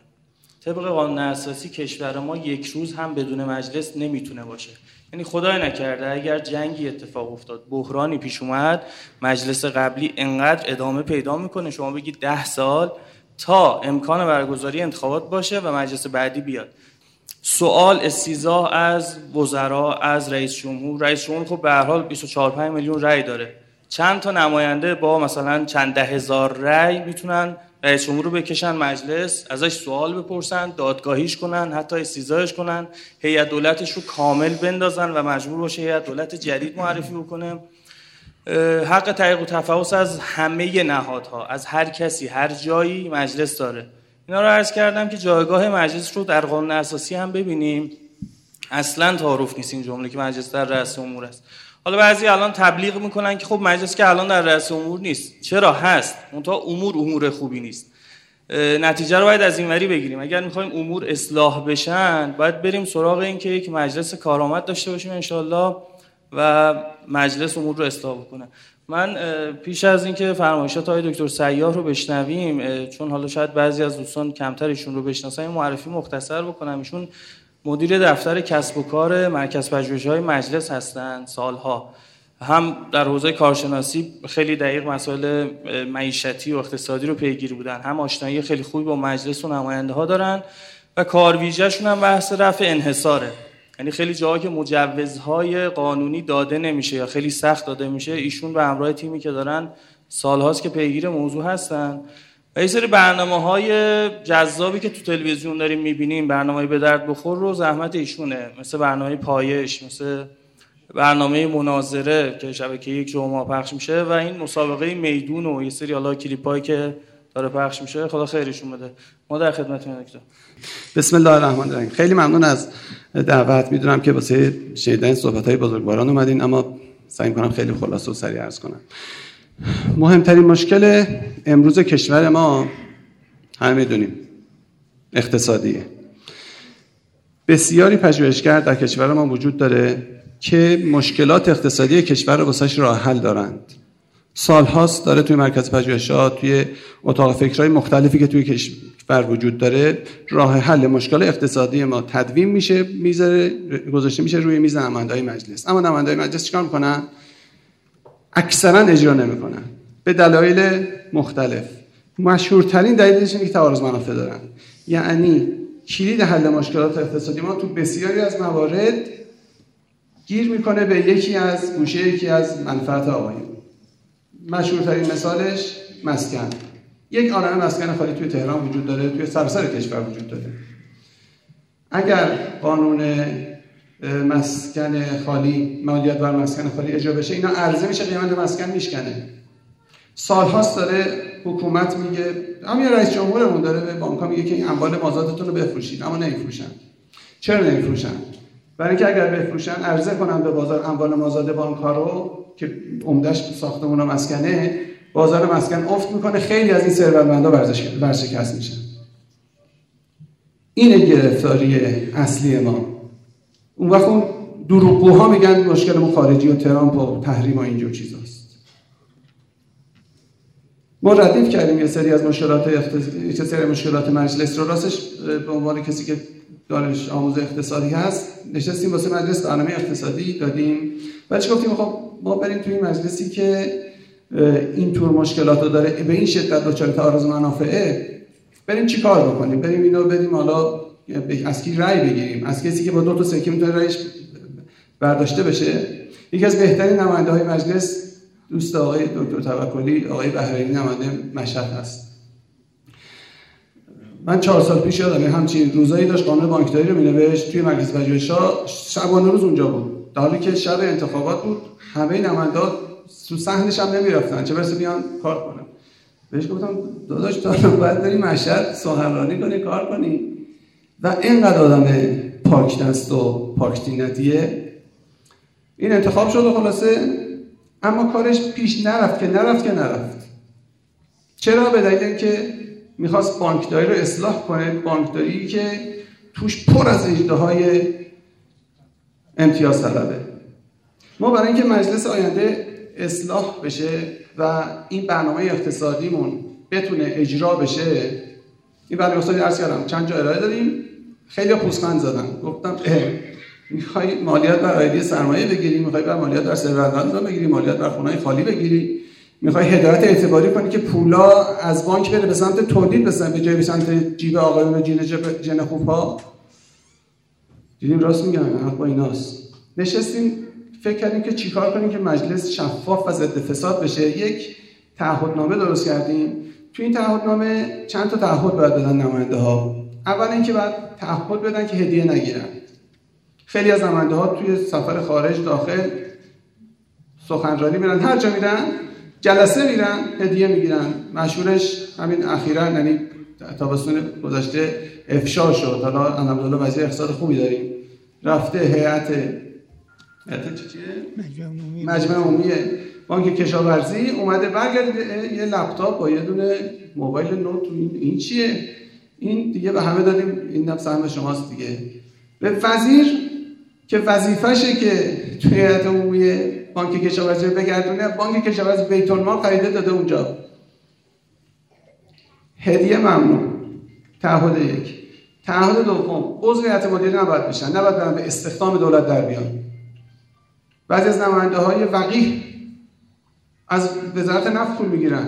طبق قانون اساسی کشور ما یک روز هم بدون مجلس نمی‌تونه باشه. یعنی خدای نکرده اگر جنگی اتفاق افتاد بحرانی پیش اومد مجلس قبلی انقدر ادامه پیدا می‌کنه. شما بگید ده سال تا امکان برگزاری انتخابات باشه و مجلس بعدی بیاد. سوال استیزاه از وزرا از رئیس جمهور. رئیس جمهور خب به هر حال 24 5 میلیون رأی داره. چند تا نماینده با مثلا چند ده هزار رأی می‌تونن رئیس جمهور رو بکشن مجلس ازش سوال بپرسن دادگاهیش کنن حتی استیزایش کنن هیئت دولتش رو کامل بندازن و مجبور باشه هیئت دولت جدید معرفی بکنه. حق تحقیق و تفحص از همه نهادها از هر کسی هر جایی مجلس داره. اینا رو عرض کردم که جایگاه مجلس رو در قانون اساسی هم ببینیم. اصلا تعارف نیست این جمله که مجلس در رأس امور است. حالا بعضی الان تبلیغ می‌کنن که خب مجلس که الان در رأس امور نیست. چرا؟ هست. منتها امور امور خوبی نیست. نتیجه رو باید از اینوری بگیریم. اگر می‌خوایم امور اصلاح بشن باید بریم سراغ این که یک مجلس کارآمد داشته باشیم انشالله و مجلس امور رو اصلاح بکنه. من پیش از اینکه فرمایشات های دکتر سیاه رو بشنویم چون حالا شاید بعضی از دوستان کمتر ایشون رو بشناسن معرفی مختصر بکنم. ایشون مدیر دفتر کسب و کار مرکز های مجلس هستند سالها. هم در حوزه کارشناسی خیلی دقیق مسائل معیشتی و اقتصادی رو پیگیری بودن. هم آشنایی خیلی خوبی با مجلس و نماینده ها دارن و کارویژهشون هم بحث رفع انحصاره. یعنی خیلی جاها که مجوزهای قانونی داده نمیشه یا خیلی سخت داده میشه ایشون به همراه تیمی که دارن سالهاست که پیگیر موضوع هستن. و یه سری برنامه های جذابی که تو تلویزیون داریم می‌بینیم برنامه به درد بخور رو زحمت ایشونه. مثل برنامه پایش مثل برنامه مناظره که شبکه یک جمعه پخش میشه و این مسابقه میدون و یه سری حالا کلیپایی که داره پخش میشه خدا خیرشون بده ما در خدمتتون دکتر. بسم الله الرحمن الرحیم. خیلی ممنون از دعوت. می‌دونم که واسه شنیدن صحبت های بزرگواران اومدین اما سعی کنم خیلی خلاصه و سریع عرض کنم. مهمترین مشکل امروز کشور ما همه می‌دونیم. اقتصادیه. بسیاری پژوهشگر در کشور ما وجود داره که مشکلات اقتصادی کشور رو واسش راه حل دارند. سالهاست داره توی مرکز پژوهشات توی اتاق فکرهای مختلفی که توی کشور وجود داره راه حل مشکل اقتصادی ما تدوین میشه می‌ذاره گذاشته میشه روی میز نمایندهای مجلس. اما نمایندهای مجلس چیکار می‌کنن؟ اکثرا اجرا نمی‌کنن. به دلایل مختلف. مشهورترین دلیلش اینه که تعارض منافع دارن. یعنی کلید حل مشکلات اقتصادی ما تو بسیاری از موارد گیر می‌کنه به یکی از گوشه یکی از منفعت آقایون. مشهورترین مثالش مسکن. یک عالم مسکن خالی توی تهران وجود داره توی سراسر کشور وجود داره. اگر قانون مسکن خالی مالیات بر مسکن خالی اجرا بشه اینا عرضه میشه قیمت مسکن میشکنه. سالهاست داره حکومت میگه همین رئیس جمهورمون داره به بانک‌ها میگه که این اموال مازادتون رو بفروشید اما نمیفروشن. چرا نمیفروشن؟ برای اینکه اگر بفروشن عرضه کنن به بازار اموال مازاد بانک ها رو که عمدش ساختمون مسکنه بازار مسکن افت می‌کنه خیلی از این ثروتمندا ورشکست میشن. این گرفتاری اصلی ما. اون وقت اون دروغگوها میگن مشکل خارجی و ترامپ و تحریم و اینجور چیزاست. ما ردیف کردیم یه سری از مشکلات اقتص... سری مشکلات مجلس رو. راستش به عنوان کسی که دانش آموز اقتصادی هست نشستیم واسه مجلس برنامه اقتصادی دادیم. بعدش گفتیم خب ما بریم توی این مجلسی که این طور مشکلات رو داره. به این شدت دچار تعارض منافعه. بریم چی کار بکنیم؟ بریم اینو بریم حالا از کی رأی بگیریم؟ از کسی که با دو تا سکه می‌تونه رأیش برداشته بشه؟ یکی از بهترین نماینده های مجلس دوست آقای دکتر توکلی آقای بهرینی نماینده مشهد هست. من چهار سال پیش یادم همچین روزایی داشت قانون بانکداری رو مینوشت توی مرکز پژوهش‌ها شبانه روز اونجا بود. در حالی که شب انتخابات بود همه تو صحنش هم نمی‌رفتن. چه برسه بیان کار کنن. بهش گفتم داداش تو باید بری مشهد سخنرانی کنی کار کنی. و اینقدر آدم پاک دست و پاک این انتخاب شد و خلاصه اما کارش پیش نرفت که نرفت که نرفت. چرا؟ به دلیل اینکه می‌خواست بانکداری رو اصلاح کنه. بانکداری که توش پر از اجده های امتیاز طلبه. ما برای اینکه مجلس آینده اصلاح بشه و این برنامه اقتصادیمون بتونه اجرا بشه این برنامه اقتصادی عرض کردم چند جا ارائه دادیم؟ خیلی پوزخند زدن. گفتم می‌خوای مالیات بر آیدی سرمایه بگیری می‌خوای بر مالیات بر ثروتمندان بگیری مالیات بر خونه خالی بگیری. می‌خوای هدایت اعتباری کنی که پولا از بانک بره به سمت تولید به به جای به سمت جیب آقایون و جین جن خوب ها دیدیم راست میگن حق با ایناست. نشستیم فکر کردیم که چیکار کنیم که مجلس شفاف و ضد فساد بشه. یک تعهدنامه درست کردیم. تو این تعهدنامه چند تا تعهد باید بدن نماینده ها اول اینکه باید تعهد بدن که هدیه نگیرن. خیلی از نماینده ها توی سفر خارج داخل سخنرانی میرن. هر جا میرن جلسه میرن هدیه می‌گیرن. مشهورش همین اخیرا یعنی تابستون گذشته افشا شد. حالا الحمدلله وضعیت اقتصاد خوبی داریم رفته هیئت مجمع عمومی. بانک کشاورزی اومده برگرده یه لپتاپ با یه دونه موبایل نوت. این این چیه؟ این دیگه به همه دادیم. این نفس همه شماست دیگه. به وزیر که وظیفشه که توی هیئت عمومی بانک کشاورزی بگردونه. بانک کشاورزی بیت المال خریده داده اونجا. هدیه ممنوع. تعهد یک. تعهد دوم. عضو هیئت مدیره نباید بشن. نباید برن به استخدام دولت در بیان. بعضی از نماینده های وقیح از وزارت نفت پول می‌گیرن.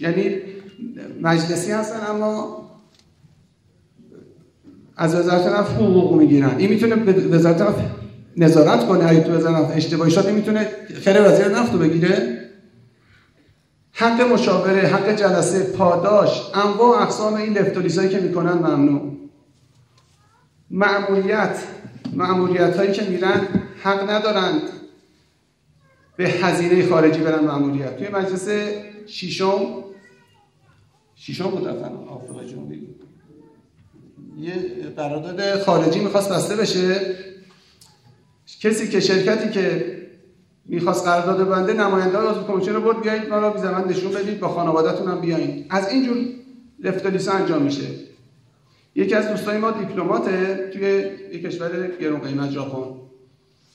یعنی مجلسی هستن اما از وزارت نفت حقوق می‌گیرن. این می‌تونه به وزارت نظارت کنه. اگه تو وزارت نفت اشتباهی شد می‌تونه خیر وزیر نفت رو بگیره. حق مشاوره حق جلسه پاداش انواع اقسام این لفتولیزایی که می‌کنن ممنوع. معمولیت معمولیت هایی که میرن حق ندارند به هزینه خارجی برن معمولیت توی مجلس شیشم شیشم بود آفریقای جنوبی یه قرارداد خارجی می‌خواست بسته بشه. کسی که شرکتی که می‌خواست قرارداد بنده نماینده های عضو کمیسیون رو برد بیایید ما رو بی زمان نشون بدید با خانوادهتون هم بیایید. از اینجور لفتالیسا انجام میشه. یکی از دوستای ما دیپلماته توی یک کشور گرون قیمت ژاپن.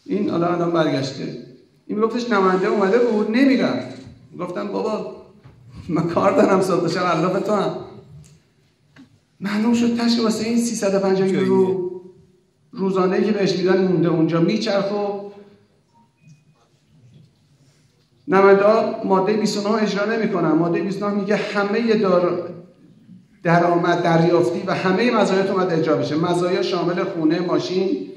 این حالا الان برگشته. این میگفتش نماینده اومده بود نمی‌رفت. گفتم بابا من کار دارم صبح شب علاف تو هم. معلوم شد تشک واسه این 350 یورو روزانه که بهش میدن مونده اونجا. میچرخ و نماینده ماده 29 اجرا نمی‌کنن. ماده 29 میگه همه دار درآمد دریافتی و همه مزایات اومد اجرا بشه. مزایا شامل خونه ماشین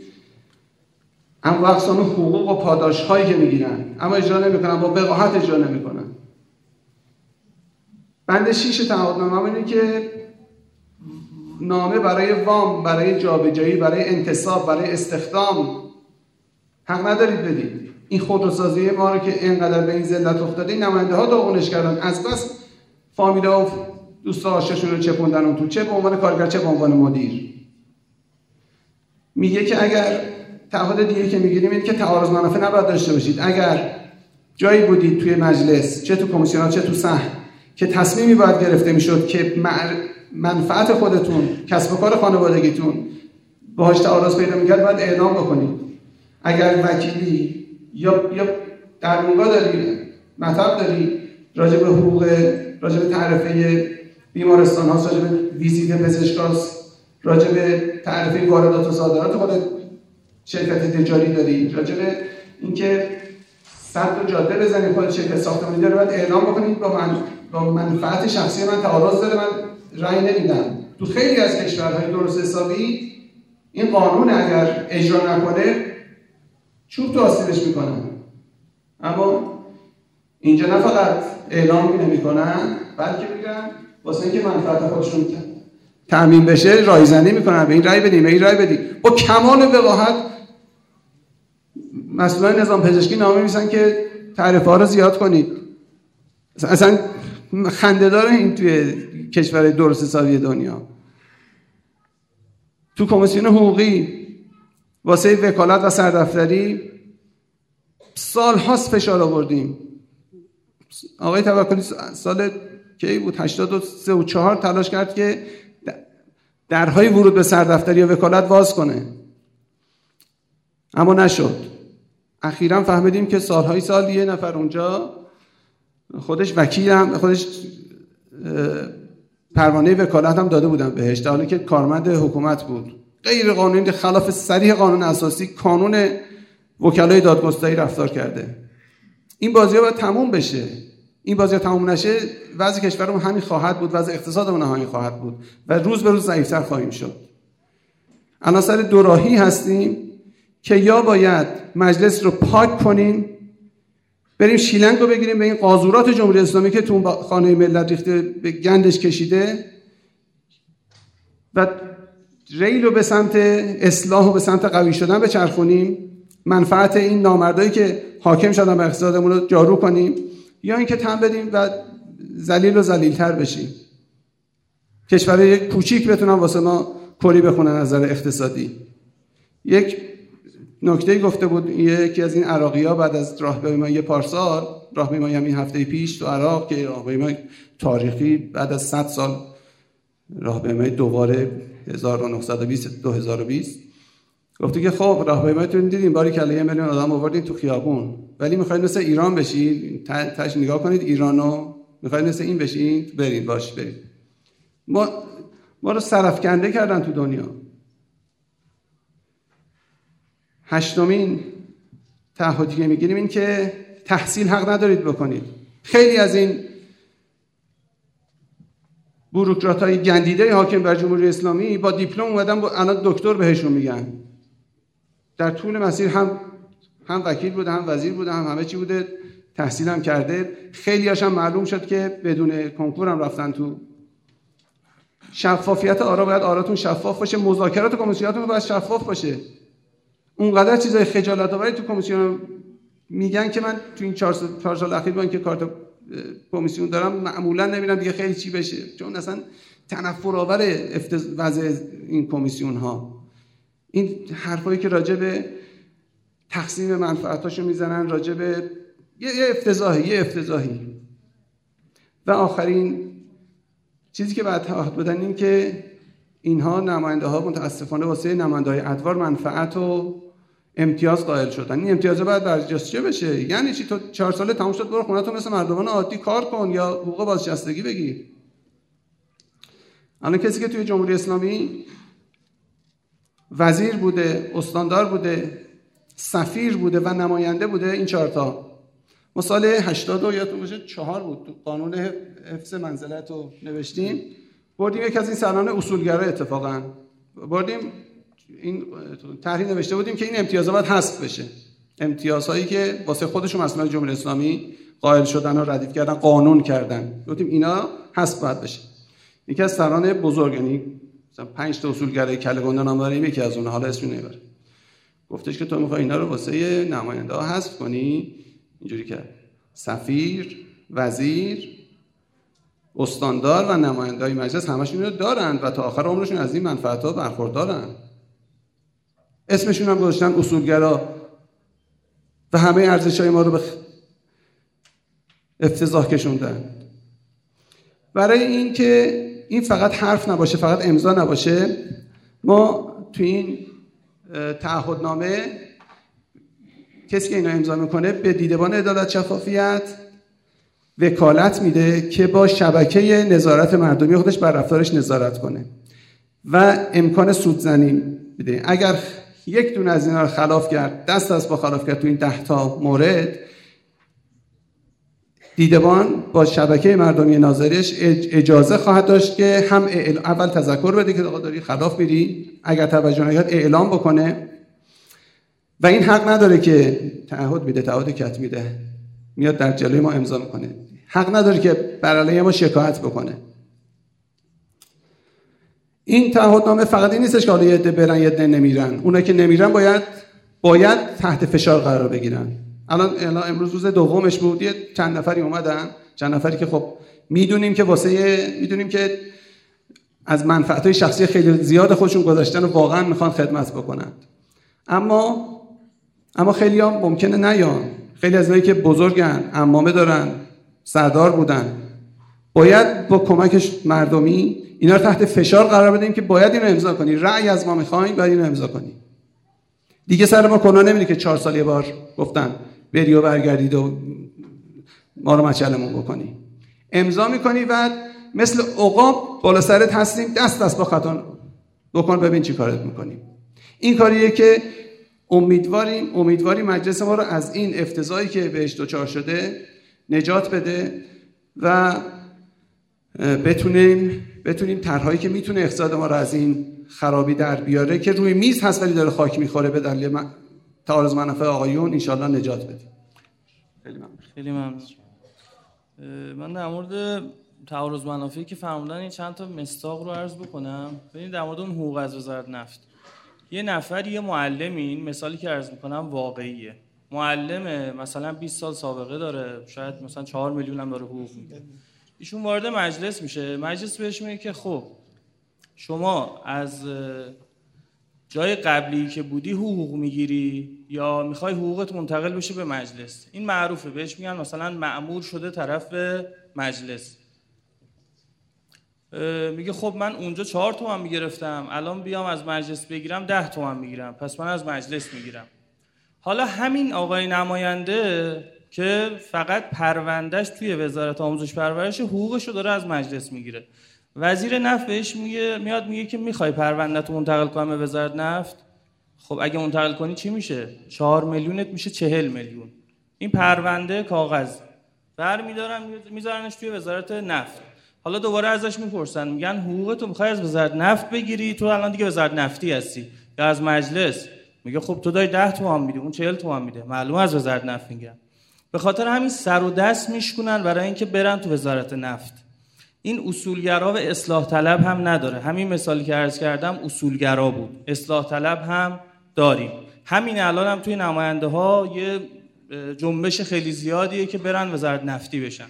اما اقسام حقوق و پاداش هایی که می‌گیرن. اما اجرا نمی‌کنن با وقاحت اجرا نمی‌کنن. بند شیش تعهدنامه اینه که نامه برای وام برای جابجایی برای انتصاب برای استخدام. حق ندارید بدید. این خودروسازی ما رو که اینقدر به این ذلت افتاده این نماینده ها داغونش کردن. از بس فامیلا و دوست آششون رو چپوندن اون تو؟ چه به عنوان کارگر چه به عنوان مدیر؟ میگه که اگر تعهد دیگه که می‌گیریم اینه که تعارض منافع نباید داشته باشید. اگر جایی بودید توی مجلس چه تو کمیسیون چه تو سه که تصمیمی باید گرفته می‌شد که منفعت خودتون کسب و کار خانوادگیتون باهاش تعارض پیدا می‌کرد باید اعلام بکنید. اگر وکیلی یا یا درمونگاه داری مطب داری راجع به حقوق راجع به تعرفه بیمارستان ها راجع به ویزیت پزشکاست راجع به تعرفه واردات و صادرات. خود شرکت تجاری داری راجع به اینکه صد جاده بزنید خود شرکت ساختمانی داره. باید اعلام بکنید با من با منفعت شخصی من تعارض داره من رأی نمیدم. تو خیلی از کشورهای درست حسابی این قانون اگر اجرا نکنه چوب تو آسیبش می‌کنن. اما اینجا نه فقط اعلام نمی‌کنن بلکه میگن واسه اینکه منفعت خودشون تامین بشه رایزنی می‌کنن به این رای بدیم به این رای بدیم با کمال وقاحت مسئولان نظام پزشکی نامه میسن که تعریف ها رو زیاد کنید. اصلا خنده داره این توی کشور درست حسابی دنیا. تو کمیسیون حقوقی واسه وکالت و سردفتری سال هاست فشار آوردیم. آقای توکلی سال کی بود؟ 83 و 4 تلاش کرد که درهای ورود به سردفتری و وکالت باز کنه. اما نشد. اخیرا فهمیدیم که سالهای سال یه نفر اونجا خودش وکیل هم خودش پروانه وکالت هم داده بودن بهش در حالی که کارمند حکومت بود. غیر قانونی خلاف سریح قانون اساسی کانون وکلای دادگستری رفتار کرده. این بازی ها باید تموم بشه. این بازی ها تموم نشه وضع کشورمون همین خواهد بود وضع اقتصادمون همین خواهد بود و روز به روز ضعیفتر خواهیم شد. سر دوراهی هستیم که یا باید مجلس رو پاک کنیم بریم شیلنگ رو بگیریم به این قاضورات جمهوری اسلامی که تو خانه ملت ریخته به گندش کشیده و ریل رو به سمت اصلاح و به سمت قوی شدن بچرخونیم. منفعت این نامردایی که حاکم شدن به اقتصادمون رو جارو کنیم یا اینکه تن بدیم و ذلیل و ذلیلتر بشیم. کشورهای کوچیک بتونن واسه ما کری بخونن نظر اقتصادی. یک نکته گفته بود یکی از این عراقی ها بعد از راهپیمایی پارسال راهپیمایی همین هفته پیش تو عراق که راهپیمایی تاریخی بعد از 100 سال راهپیمایی دوباره 1920 2020 گفته که خب راهپیماییتون دیدین باری کله یه میلیون آدم آوردین تو خیابون. ولی می‌خواید مثل ایران بشین تاش نگاه کنید ایرانو می‌خواید مثل این بشین برید باش برید. ما ما رو سرفکنده کردن تو دنیا. هشتمین تعهدی که می‌گیریم این که تحصیل حق ندارید بکنید. خیلی از این بروکرات های گندیده حاکم بر جمهوری اسلامی با دیپلم اومدن با الان دکتر بهشون میگن. در طول مسیر هم هم وکیل بوده هم وزیر بوده هم همه چی بوده تحصیل هم کرده. خیلی هم معلوم شد که بدون کنکور هم رفتن تو شفافیت آرا باید آراتون شفاف باشه مذاکرات کمیسیوناتون باید شفاف باشه. اونقدر چیزای خجالت آوری تو کمیسیون میگن که من تو این چهار سال, سال اخیر با اینکه کارت کمیسیون دارم معمولا نمیرم دیگه خیلی چی بشه. چون اصلا تنفر آور وضع این کمیسیون ها این حرفایی که راجع به تقسیم منفعتاشو می‌زنن راجع به یه, افتضاحی یه افتضاحی. و آخرین چیزی که بعد تعهد بدن این که اینها نماینده ها متاسفانه واسه نماینده های ادوار منفعت و امتیاز قائل شدن. این امتیاز باید برجسته بشه؟ یعنی چی؟ تو چهار ساله تموم شد برو خونه تو مثل مردمان عادی کار کن یا حقوق بازنشستگی بگیر. الان کسی که توی جمهوری اسلامی وزیر بوده استاندار بوده سفیر بوده و نماینده بوده این چهارتا ما سال 80 یادتون باشه چهار بود. تو قانون حفظ منزلت رو نوشتیم. بردیم یک از این سران اصولگرا اتفاقا. بردیم این تحریم نوشته بودیم که این امتیازات باید حذف بشه. امتیازهایی که واسه خودشون مسئله جمهوری اسلامی قائل شدن و ردیف کردن قانون کردن. گفتیم اینا حذف باید بشه. یکی از سران بزرگ یعنی مثلا 5 تا اصولگرای گنده نام داریم یکی از اونها حالا اسمی نمی‌بره گفتش که تو می‌خوای اینا رو واسه نماینده ها حذف کنی؟ اینجوری کرد. سفیر وزیر استاندار و نماینده های مجلس همشون رو دارند و تا آخر عمرشون از این منفعت ها برخوردارن. اسمشون هم گذاشتن اصولگرا. و همه ارزش های ما رو به افتضاح کشوندن. برای اینکه این فقط حرف نباشه فقط امضا نباشه ما تو این تعهدنامه کسی که اینا امضا می‌کنه به دیدبان عدالت شفافیت وکالت میده که با شبکه نظارت مردمی خودش بر رفتارش نظارت کنه و امکان سودزنی بده اگر یک دونه از اینا رو خلاف کرد دست از با خلاف کرد تو این ده تا مورد. دیدبان با شبکه مردمی ناظریش اجازه خواهد داشت که هم اول تذکر بده که داری خلاف میری اگر توجه نکرد اعلام بکنه. و این حق نداره که تعهد میده تعهد کت میده. میاد در جلوی ما امضا می‌کنه. حق نداره که بر ما شکایت بکنه. این تعهدنامه فقط این نیستش که حالا یه برن یه نمیرن. اونا که نمیرن باید باید تحت فشار قرار بگیرن. الان امروز روز دومش بود. یه چند نفری اومدن. چند نفری که خب می‌دونیم که واسه می‌دونیم که از منفعت های شخصی خیلی زیاد خودشون گذاشتن و واقعا می‌خوان خدمت بکنند اما اما خیلی هم ممکنه نیان. خیلی از که بزرگن امامه دارن سردار بودن. باید با کمکش مردمی اینا رو تحت فشار قرار بدیم که باید اینو امضا کنی. رأی از ما می‌خوایم باید اینو امضا کنی. دیگه سر ما کنا نمیده که چهار سال یه بار گفتن بری و برگردید و ما رو مچلمون بکنی. امضا می‌کنی و مثل عقاب بالا سرت هستیم دست دست با خطا بکن ببین چی کارت می‌کنیم این کاریه که امیدواریم امیدواریم مجلس ما رو از این افتضاحی که بهش دچار شده نجات بده و بتونیم بتونیم طرحهایی که می‌تونه اقتصاد ما رو از این خرابی در بیاره که روی میز هست ولی داره خاک می‌خوره به دلیل تعارض منافع آقایون انشالله نجات بدیم. خیلی ممنون. خیلی ممنون. من در مورد تعارض منافعی که فرمودن این چند تا مستاق رو عرض بکنم. ببینید در مورد اون حقوق از وزارت نفت. یه نفر یه معلمین مثالی که عرض می‌کنم واقعیه. معلم مثلا 20 سال سابقه داره شاید مثلا 4 میلیون هم داره حقوق میده. ایشون وارد مجلس میشه. مجلس بهش میگه که خب شما از جای قبلی که بودی حقوق می‌گیری یا می‌خوای حقوقت منتقل بشه به مجلس. این معروفه. بهش میگن مثلا معمور شده طرف مجلس. میگه خب من اونجا چهار تومن می‌گرفتم. الان بیام از مجلس بگیرم ده تومن می‌گیرم. پس من از مجلس می‌گیرم. حالا همین آقای نماینده که فقط پروندهش توی وزارت آموزش پرورش حقوقش رو داره از مجلس می‌گیره. وزیر نفت بهش میگه میاد میگه که می‌خوای پرونده تو منتقل کنم به وزارت نفت؟ خب اگه منتقل کنی چی میشه؟ چهار میلیونت میشه چهل میلیون. این پرونده کاغذ. بر میدارن میذارنش توی وزارت نفت. حالا دوباره ازش می‌پرسن. میگن حقوق تو می‌خوای از وزارت نفت بگیری؟ تو الان دیگه وزارت نفتی هستی یا از مجلس؟ میگه خب تو دای 10 تومن میدی اون 40 تومن میده. معلومه از وزارت نفت میگن به خاطر همین سر و دست میشکنن برای اینکه برن تو وزارت نفت. این اصولگرا و اصلاح طلب هم نداره. همین مثالی که عرض کردم اصولگرا بود. اصلاح طلب هم داریم. همین الان هم توی نماینده ها یه جنبش خیلی زیادیه که برن وزارت نفتی بشن.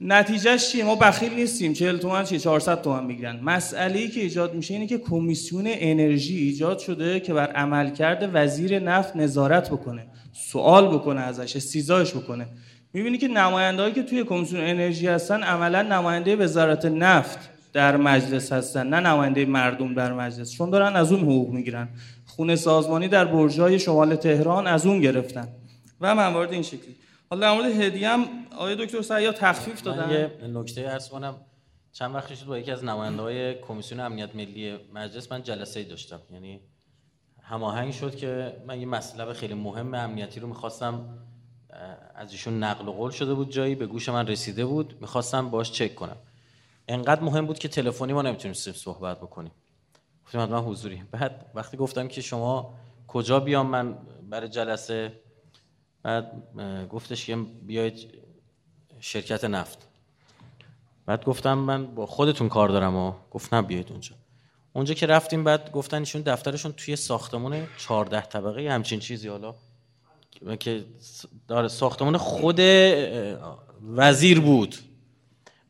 نتیجهش چیه؟ ما بخیل نیستیم. 40 تومن چیه 400 تومن می‌گیرن. مسئله که ایجاد میشه اینه که کمیسیون انرژی ایجاد شده که بر عملکرد وزیر نفت نظارت بکنه. سوال بکنه ازش استیزاش بکنه. می‌بینی که نمایندهایی که توی کمیسیون انرژی هستن عملا نماینده وزارت نفت در مجلس هستن نه نماینده مردم در مجلس. چون دارن از اون حقوق می‌گیرن. خونه سازمانی در برجای شمال تهران از اون گرفتن. و موارد این شکلی. حالا در مورد هدیه هم آقای دکتر سعیا تخفیف دادن. یه نکته عرض کنم. چند وقت شد با یکی از نماینده های کمیسیون امنیت ملی مجلس من جلسه ای داشتم. یعنی هماهنگ شد که من یه مسئله خیلی مهم امنیتی رو می‌خواستم از ایشون نقل قول شده بود جایی به گوش من رسیده بود. می‌خواستم باش چک کنم. انقدر مهم بود که تلفنی ما نمی‌تونیم صحبت بکنیم. گفتم من حضوری. بعد وقتی گفتم که شما کجا بیام من برای جلسه بعد گفتش که بیاید شرکت نفت. بعد گفتم من با خودتون کار دارم و گفتم بیاید اونجا. اونجا که رفتیم بعد گفتن ایشون دفترشون توی ساختمون 14 طبقه همچین چیزی حالا که داره ساختمون خود وزیر بود.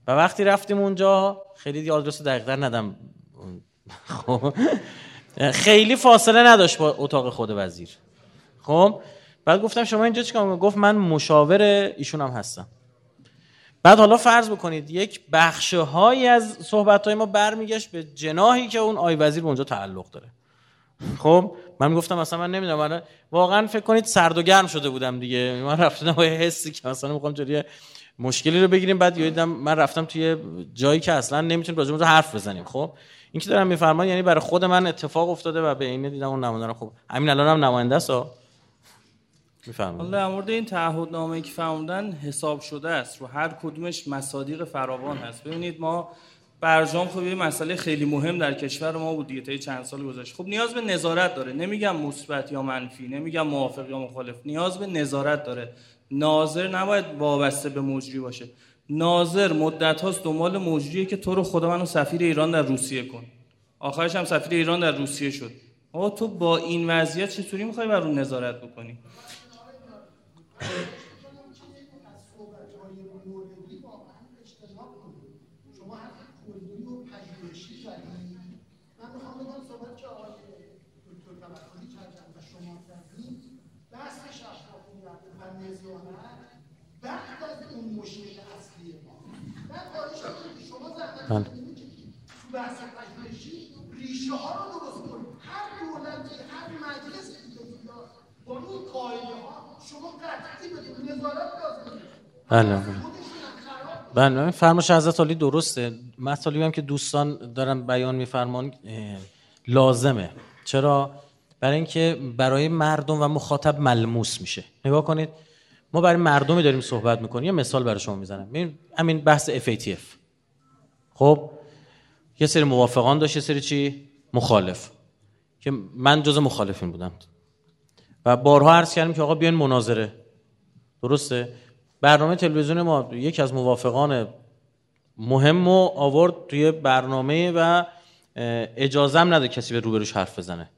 و وقتی رفتیم اونجا خیلی دی آدرس دقیق ندم. خب خیلی فاصله نداشت با اتاق خود وزیر. خب بعد گفتم شما اینجا چیکار گفت من مشاور ایشون هم هستم. بعد حالا فرض بکنید یک بخشه های از صحبت های ما برمیگشت به جناهی که اون آی وزیر اونجا تعلق داره. خب من گفتم مثلا من نمی‌دونم من واقعا فکر کنید سرد و گرم شده بودم دیگه. من رفتم با حسی که مثلا می‌خوام جوری مشکلی رو بگیریم بعد یادم من رفتم توی جایی که اصلا نمی‌تونیم راجع حرف بزنیم. خب این که دارم میفرمان یعنی برای خود من اتفاق افتاده و به این دیدم اون نماینده خب همین الان هم نماینده است حالا در مورد این تعهدنامه که فرمودن حساب شده است رو هر کدومش مصادیق فراوان هست. ببینید ما برجام خب یه مسئله خیلی مهم در کشور ما بود دیگه تا چند سال گذشته. خب نیاز به نظارت داره. نمیگم مثبت یا منفی نمیگم موافق یا مخالف. نیاز به نظارت داره. ناظر نباید وابسته به مجری باشه. ناظر مدت هاست دنبال مجریه که تو رو خدا منو سفیر ایران در روسیه کن. آخرش هم سفیر ایران در روسیه شد. آقا تو با این وضعیت چطوری می‌خوای بر اون نظارت بکنی؟ از شما هر کلی و پژوهشی زدید من می‌خوام بگم صحبت که آقای دکتر توکلی کردن و شما کردید بحث شفافیت و نظارت بعد از اون مشکل اصلی ما شما زحمت بله بله. بله فرمایش حضرت علی درسته. مطالبی هم که دوستان دارن بیان میفرمان لازمه. چرا؟ برای اینکه برای مردم و مخاطب ملموس میشه. نگاه کنید ما برای مردمی داریم صحبت می‌کنیم. یه مثال برای شما می‌زنم. همین بحث FATF خب؟ یه سری موافقان داشت یه سری چی؟ مخالف. که من جز مخالفین بودم. و بارها عرض کردیم که آقا بیاین مناظره. درسته؟ برنامه تلویزیون ما یکی از موافقان مهم و آورد توی برنامه و اجازه هم نده کسی به روبروش حرف بزنه.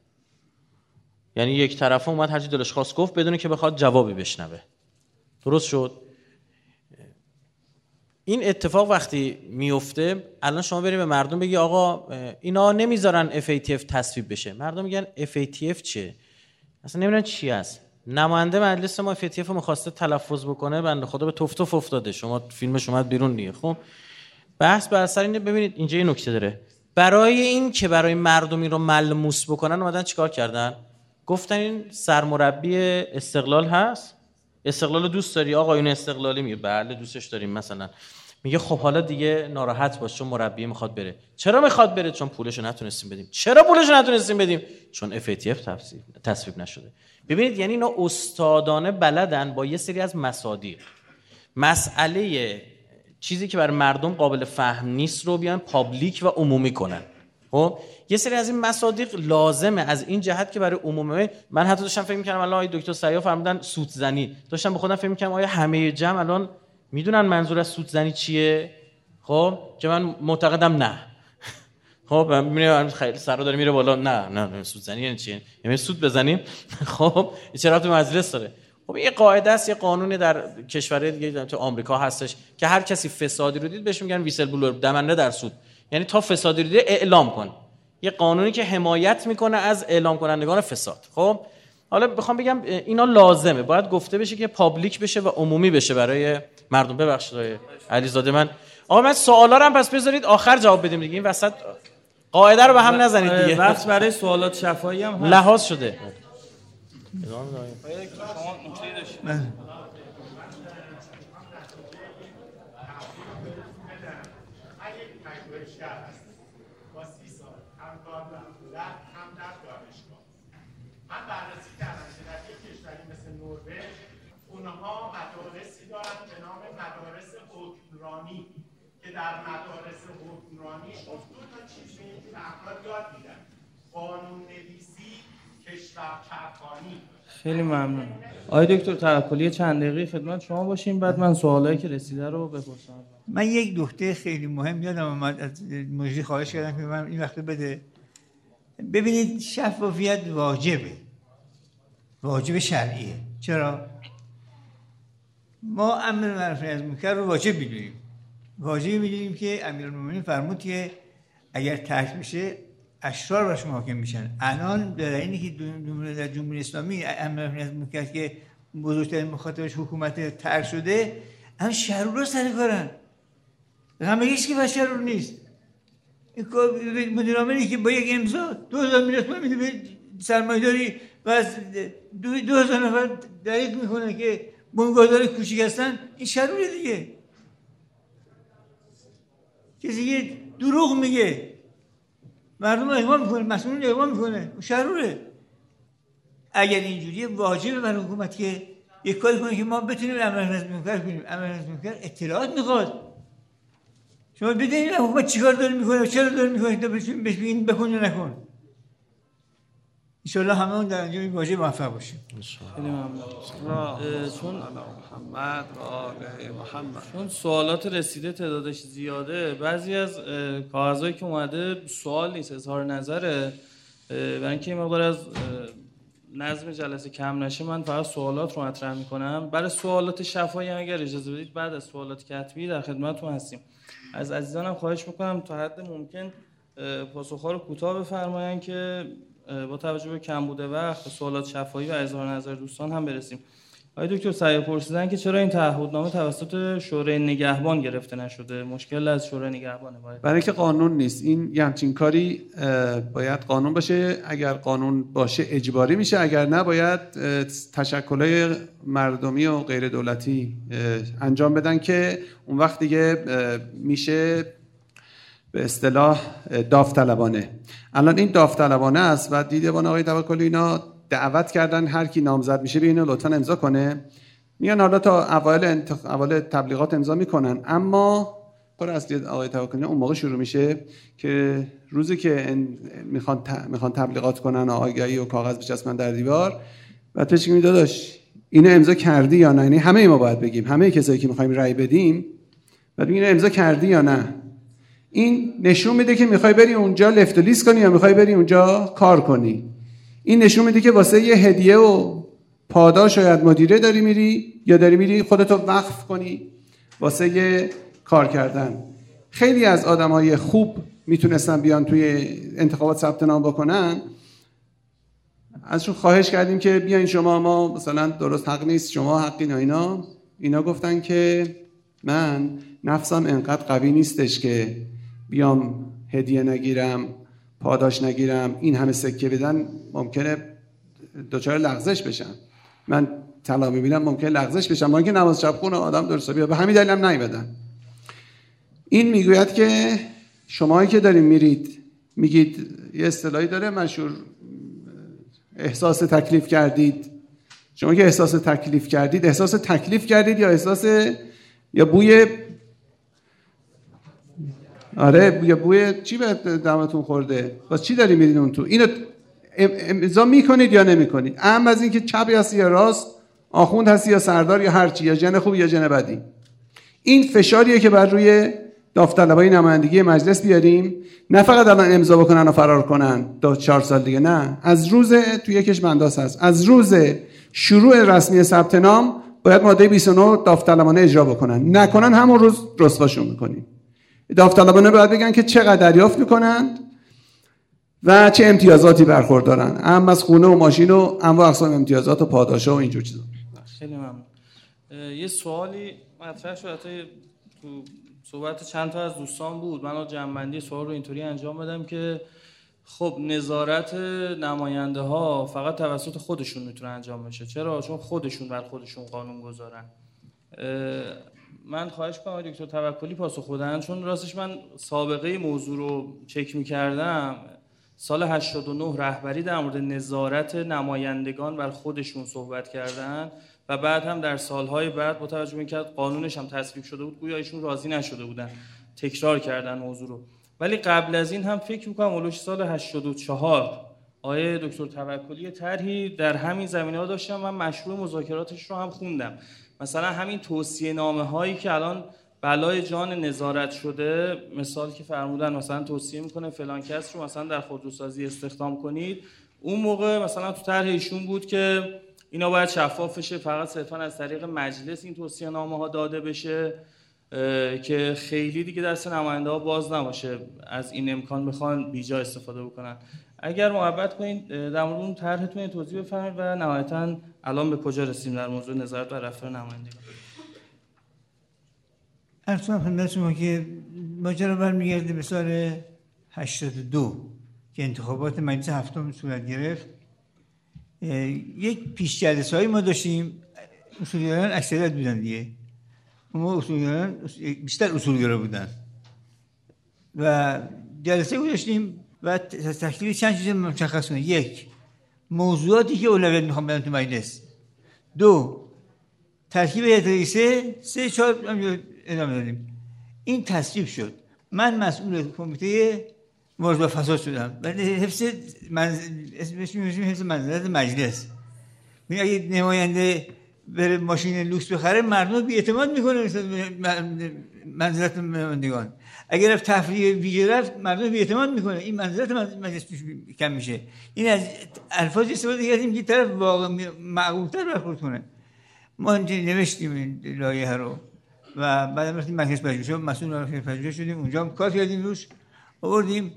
یعنی یک طرف اومد هرچی دلش خواست گفت بدونه که بخواد جوابی بشنوه. درست شد؟ این اتفاق وقتی میفته الان شما بریم به مردم بگی آقا اینا نمی‌ذارن FATF تصویب بشه. مردم میگن FATF چیه؟ اصلا نمی‌دونن چی است نماینده مجلس ما رو می‌خواسته تلفظ بکنه بنده خدا به توف توف افتاده. شما فیلمش اومد بیرون دیگه خب؟ بحث بر اثر اینه ببینید اینجا یه نکته داره. برای این که برای مردمی رو ملموس بکنن اومدن چیکار کردن؟ گفتن این سرمربی استقلال هست؟ استقلال دوست داری؟ آقایون استقلالی میگه. بله دوستش داریم مثلا. میگه خب حالا دیگه ناراحت باش چون مربی می‌خواد بره. چرا می‌خواد بره؟ چون پولشو نتونستیم بدیم. چرا پولشو نتونستیم بدیم؟ چون FATF تصویب, نشده. ببینید یعنی اینا استادانه بلدن با یه سری از مصادیق. مسئله چیزی که برای مردم قابل فهم نیست رو بیان پابلیک و عمومی کنن. خب؟ یه سری از این مصادیق لازمه از این جهت که برای عمومی من حتی داشتم فکر می‌کردم الان دکتر سیا فرمودن سوت زنی. داشتم به خودم فکر می‌کردم آیا همه جمع الان می‌دونن منظور از سوت زنی چیه؟ خب؟ که من معتقدم نه. خب می‌بینیم خیلی سرا داره میره بالا. نه نه, نه سود زنی یعنی چیه؟ یعنی سود بزنیم؟ خب چرا تو مجلس داره؟ خب یه قاعده است یه قانونی در کشورهای دیگه تو آمریکا هستش که هر کسی فسادی رو دید بهش میگن ویسل بلور دمنده در سود. یعنی تا فسادی رو دید اعلام کن. یه قانونی که حمایت می‌کنه از اعلام کنندگان فساد. خب؟ حالا بخوام بگم اینا لازمه. باید گفته بشه که پابلیک بشه و عمومی بشه برای مردم. ببخشید علیزاده من آقا من سوالا رو هم پس بذارید آخر جواب بدیم دیگه. این وسط قاعده رو به هم نزنید دیگه. وقت برای سوالات شفاهی هم هست. لحاظ شده. در مدارس حکمرانی دو تا چیز به افراد یاد میدن. قانون نویسی کشور چرخانی. خیلی ممنون. آقای دکتر توکلی چند دقیقه خدمت شما باشیم بعد من سوالایی که رسیده رو بپرسم. من یک نکته خیلی مهم یادم اومد. از مجری خواهش کردم که من این وقت بده. ببینید شفافیت واجبه. واجب شرعیه. چرا؟ ما امر معروف از منکر رو واجب می‌دونیم. واجبی می‌دونیم که امیرالمومنین فرمود که اگر ترک بشه اشرار براش محاکم میشن. الان در اینی که در جمهوری اسلامی از می‌کرد که بزرگترین مخاطبش حکومت ترک شده هم شرور سر کارن. همه هیچ که شرور نیست؟ مدیر عاملی که با یک امضا دو هزار میلیون میده به سرمایه داری و از دو, هزار نفر دریق می‌کنه که بنگاهدار کوچیک هستن این شروره دیگه. کسی که دروغ میگه. مردم اقوا می‌کنه مسئولین اقوا می‌کنه. شروره اگر اینجوری واجبه بر حکومت که یک کاری کنه که ما بتونیم امر از منکر کنیم. امر از منکر اطلاعات می‌خواد. شما بدونید حکومت چیکار داره می‌کنه چرا داره می‌کنه تا بهش بگین بکن یا نکن انشالله همه اون در انجام واژه موفق باشیم. خیلی ممنون. چون محمد محمد. چون سوالات رسیده تعدادش زیاده بعضی از کاغذهایی که اومده سوال نیست اظهار نظره. برای اینکه مقدار از نظم جلسه کم نشه من فقط سوالات رو مطرح می‌کنم. برای سوالات شفایی هم اگر اجازه بدید بعد از سوالات کتبی در خدمتتون هستیم. از عزیزانم خواهش می‌کنم تا حد ممکن پاسخها رو کوتاه بفرمایند که با توجه به کم بوده وقت سوالات شفاهی و اظهار نظر دوستان هم برسیم. آقای دکتر سعی پرسیدن که چرا این تعهدنامه توسط شورای نگهبان گرفته نشده؟ مشکل از شورای نگهبانه باید برای اینکه قانون نیست. این یه همچین کاری باید قانون باشه. اگر قانون باشه اجباری میشه. اگر نه باید تشکلهای مردمی و غیر دولتی انجام بدن که اون وقت دیگه میشه به اصطلاح داوطلبانه. الان این داوطلبانه است و دیدبان آقای توکلی اینا دعوت کردن هر کی نامزد میشه بینه لطفا امضا کنه. میان حالا تا اوایل انتخ... اول تبلیغات امضا می‌کنن. اما کار اصلی آقای توکلی اون موقع شروع میشه که روزی که می‌خوان می‌خوان تبلیغات کنن و آگهی و کاغذ بچسبن در دیوار. بعد پیش می داداش اینو امضا کردی یا نه؟ یعنی همه ما باید بگیم. همه کسایی که می‌خوایم رأی بدیم بعد اینو امضا کردی یا نه؟ این نشون میده که می‌خوای بری اونجا لفت و لیست کنی یا می‌خوای بری اونجا کار کنی. این نشون میده که واسه یه هدیه و پاداش شاید مدیره داری میری یا داری میری خودتو وقف کنی واسه یه کار کردن. خیلی از آدم های خوب می‌تونستن بیان توی انتخابات ثبت نام بکنن. ازشون خواهش کردیم که بیاین شما ما مثلا درست حق نیست شما حقی نه اینا. اینا گفتن که من نفسم انقدر قوی نیستش که بیام هدیه نگیرم پاداش نگیرم این همه سکه بدن ممکنه دچار لغزش بشن. من طلا می‌بینم ممکنه لغزش بشم ما اینکه نماز شب خون آدم درست بیا. به همین دلیل هم نیومدن. این می‌گوید که شماهایی که داریم میرید میگید یه اصطلاحی داره مشهور احساس تکلیف کردید. شما که احساس تکلیف کردید احساس تکلیف کردید یا احساس یا بوی آره بوی بوی چی به دمتون خورده؟ باز چی داری میرین اون تو؟ اینو امضا می‌کنید یا نمی‌کنید؟ اهم از اینکه چپ هستی یا راست آخوند هستی یا سردار یا هرچی یا جن خوب یا جن بدی. این فشاریه که بر روی داوطلبای نمایندگی مجلس بیاریم. نه فقط الان امضا بکنن و فرار کنن. دو چهار سال دیگه نه. از روز تو یکش بنداس هست. از روز شروع رسمی ثبت نام باید ماده 29 داوطلبانه اجرا بکنن. نکنن همون روز رسواشون می‌کنیم. داوطلبانه باید بگن که چقدر دریافت می‌کنند و چه امتیازاتی برخوردارن. هم از خونه و ماشین و انواع اقسام امتیازات و پاداشا و اینجور چیزا. خیلی ممنون. یه سوالی مطرح شد. تو صحبت چند تا از دوستان بود. من جنبندی سوال رو اینطوری انجام بدم که خب نظارت نماینده ها فقط توسط خودشون می‌تونه انجام بشه. چرا؟ چون خودشون بر خودشون قانون گذارن. من خواهش کنم دکتر توکلی پاسخ بدن چون راستش من سابقه موضوع رو چک می‌کردم. سال 89 رهبری در مورد نظارت نمایندگان بر خودشون صحبت کردن و بعد هم در سالهای بعد با توجه اینکه قانونش هم تصویب شده بود گویا ایشون راضی نشده بودن تکرار کردن موضوع رو. ولی قبل از این هم فکر می‌کنم اولوش سال 84 آیه دکتر توکلی طرحی در همین زمینه ها داشتم و مشروع مذاکراتش رو هم خوندم. مثلا همین توصیه نامه هایی که الان بلای جان نظارت شده مثال که فرمودن مثلا توصیه می‌کنه فلان کس رو مثلا در خودروسازی استخدام کنید. اون موقع مثلا تو طرح ایشون بود که اینا باید شفاف بشه فقط صرفا از طریق مجلس این توصیه نامه ها داده بشه که خیلی دیگه دست نماینده ها باز نباشه از این امکان بخوان بیجا استفاده بکنن. اگر محبت کنید در مورد اون طرحتون توضیح بفرمایید و نهایتا الان به کجا رسیم در موضوع نظارت و رفتار نمایندگان؟ ارسان خدمت شما که ماجرا برمیگرده به سال 82 که انتخابات مجلس هفتم صورت گرفت. یک پیش جلسه هایی ما داشتیم. اصولیان اکثریت بودن دیگه. ما اصولیان بیشتر اصولگرا بودن. و جلسه داشتیم و تکلیف چند چیز مشخص یک موضوعاتی که اولویت می‌خوام بدم تو مجلس. دو ترکیب هیئت رئیسه سه چهار ادامه دادیم. این تصویب شد. من مسئول کمیته مبارزه با فساد شدم. ولی حفظ اسمش حفظ منزلت مجلس. اگه نماینده بره ماشین لوکس بخره مردم بی اعتماد می‌کنه. منزلت نمایندگان اگر رفت تفریح ویژه رفت مردم اعتماد می‌کنه. این منزلت مجلس کم میشه. این از الفاظ استفاده کردیم که طرف واقع معقولتر برخورد کنه. ما نوشتیم این لایه رو و بعد رفتیم مرکز پژوهش. مسئول مرکز پژوهش شدیم. اونجا هم کار کردیم روش. آوردیم.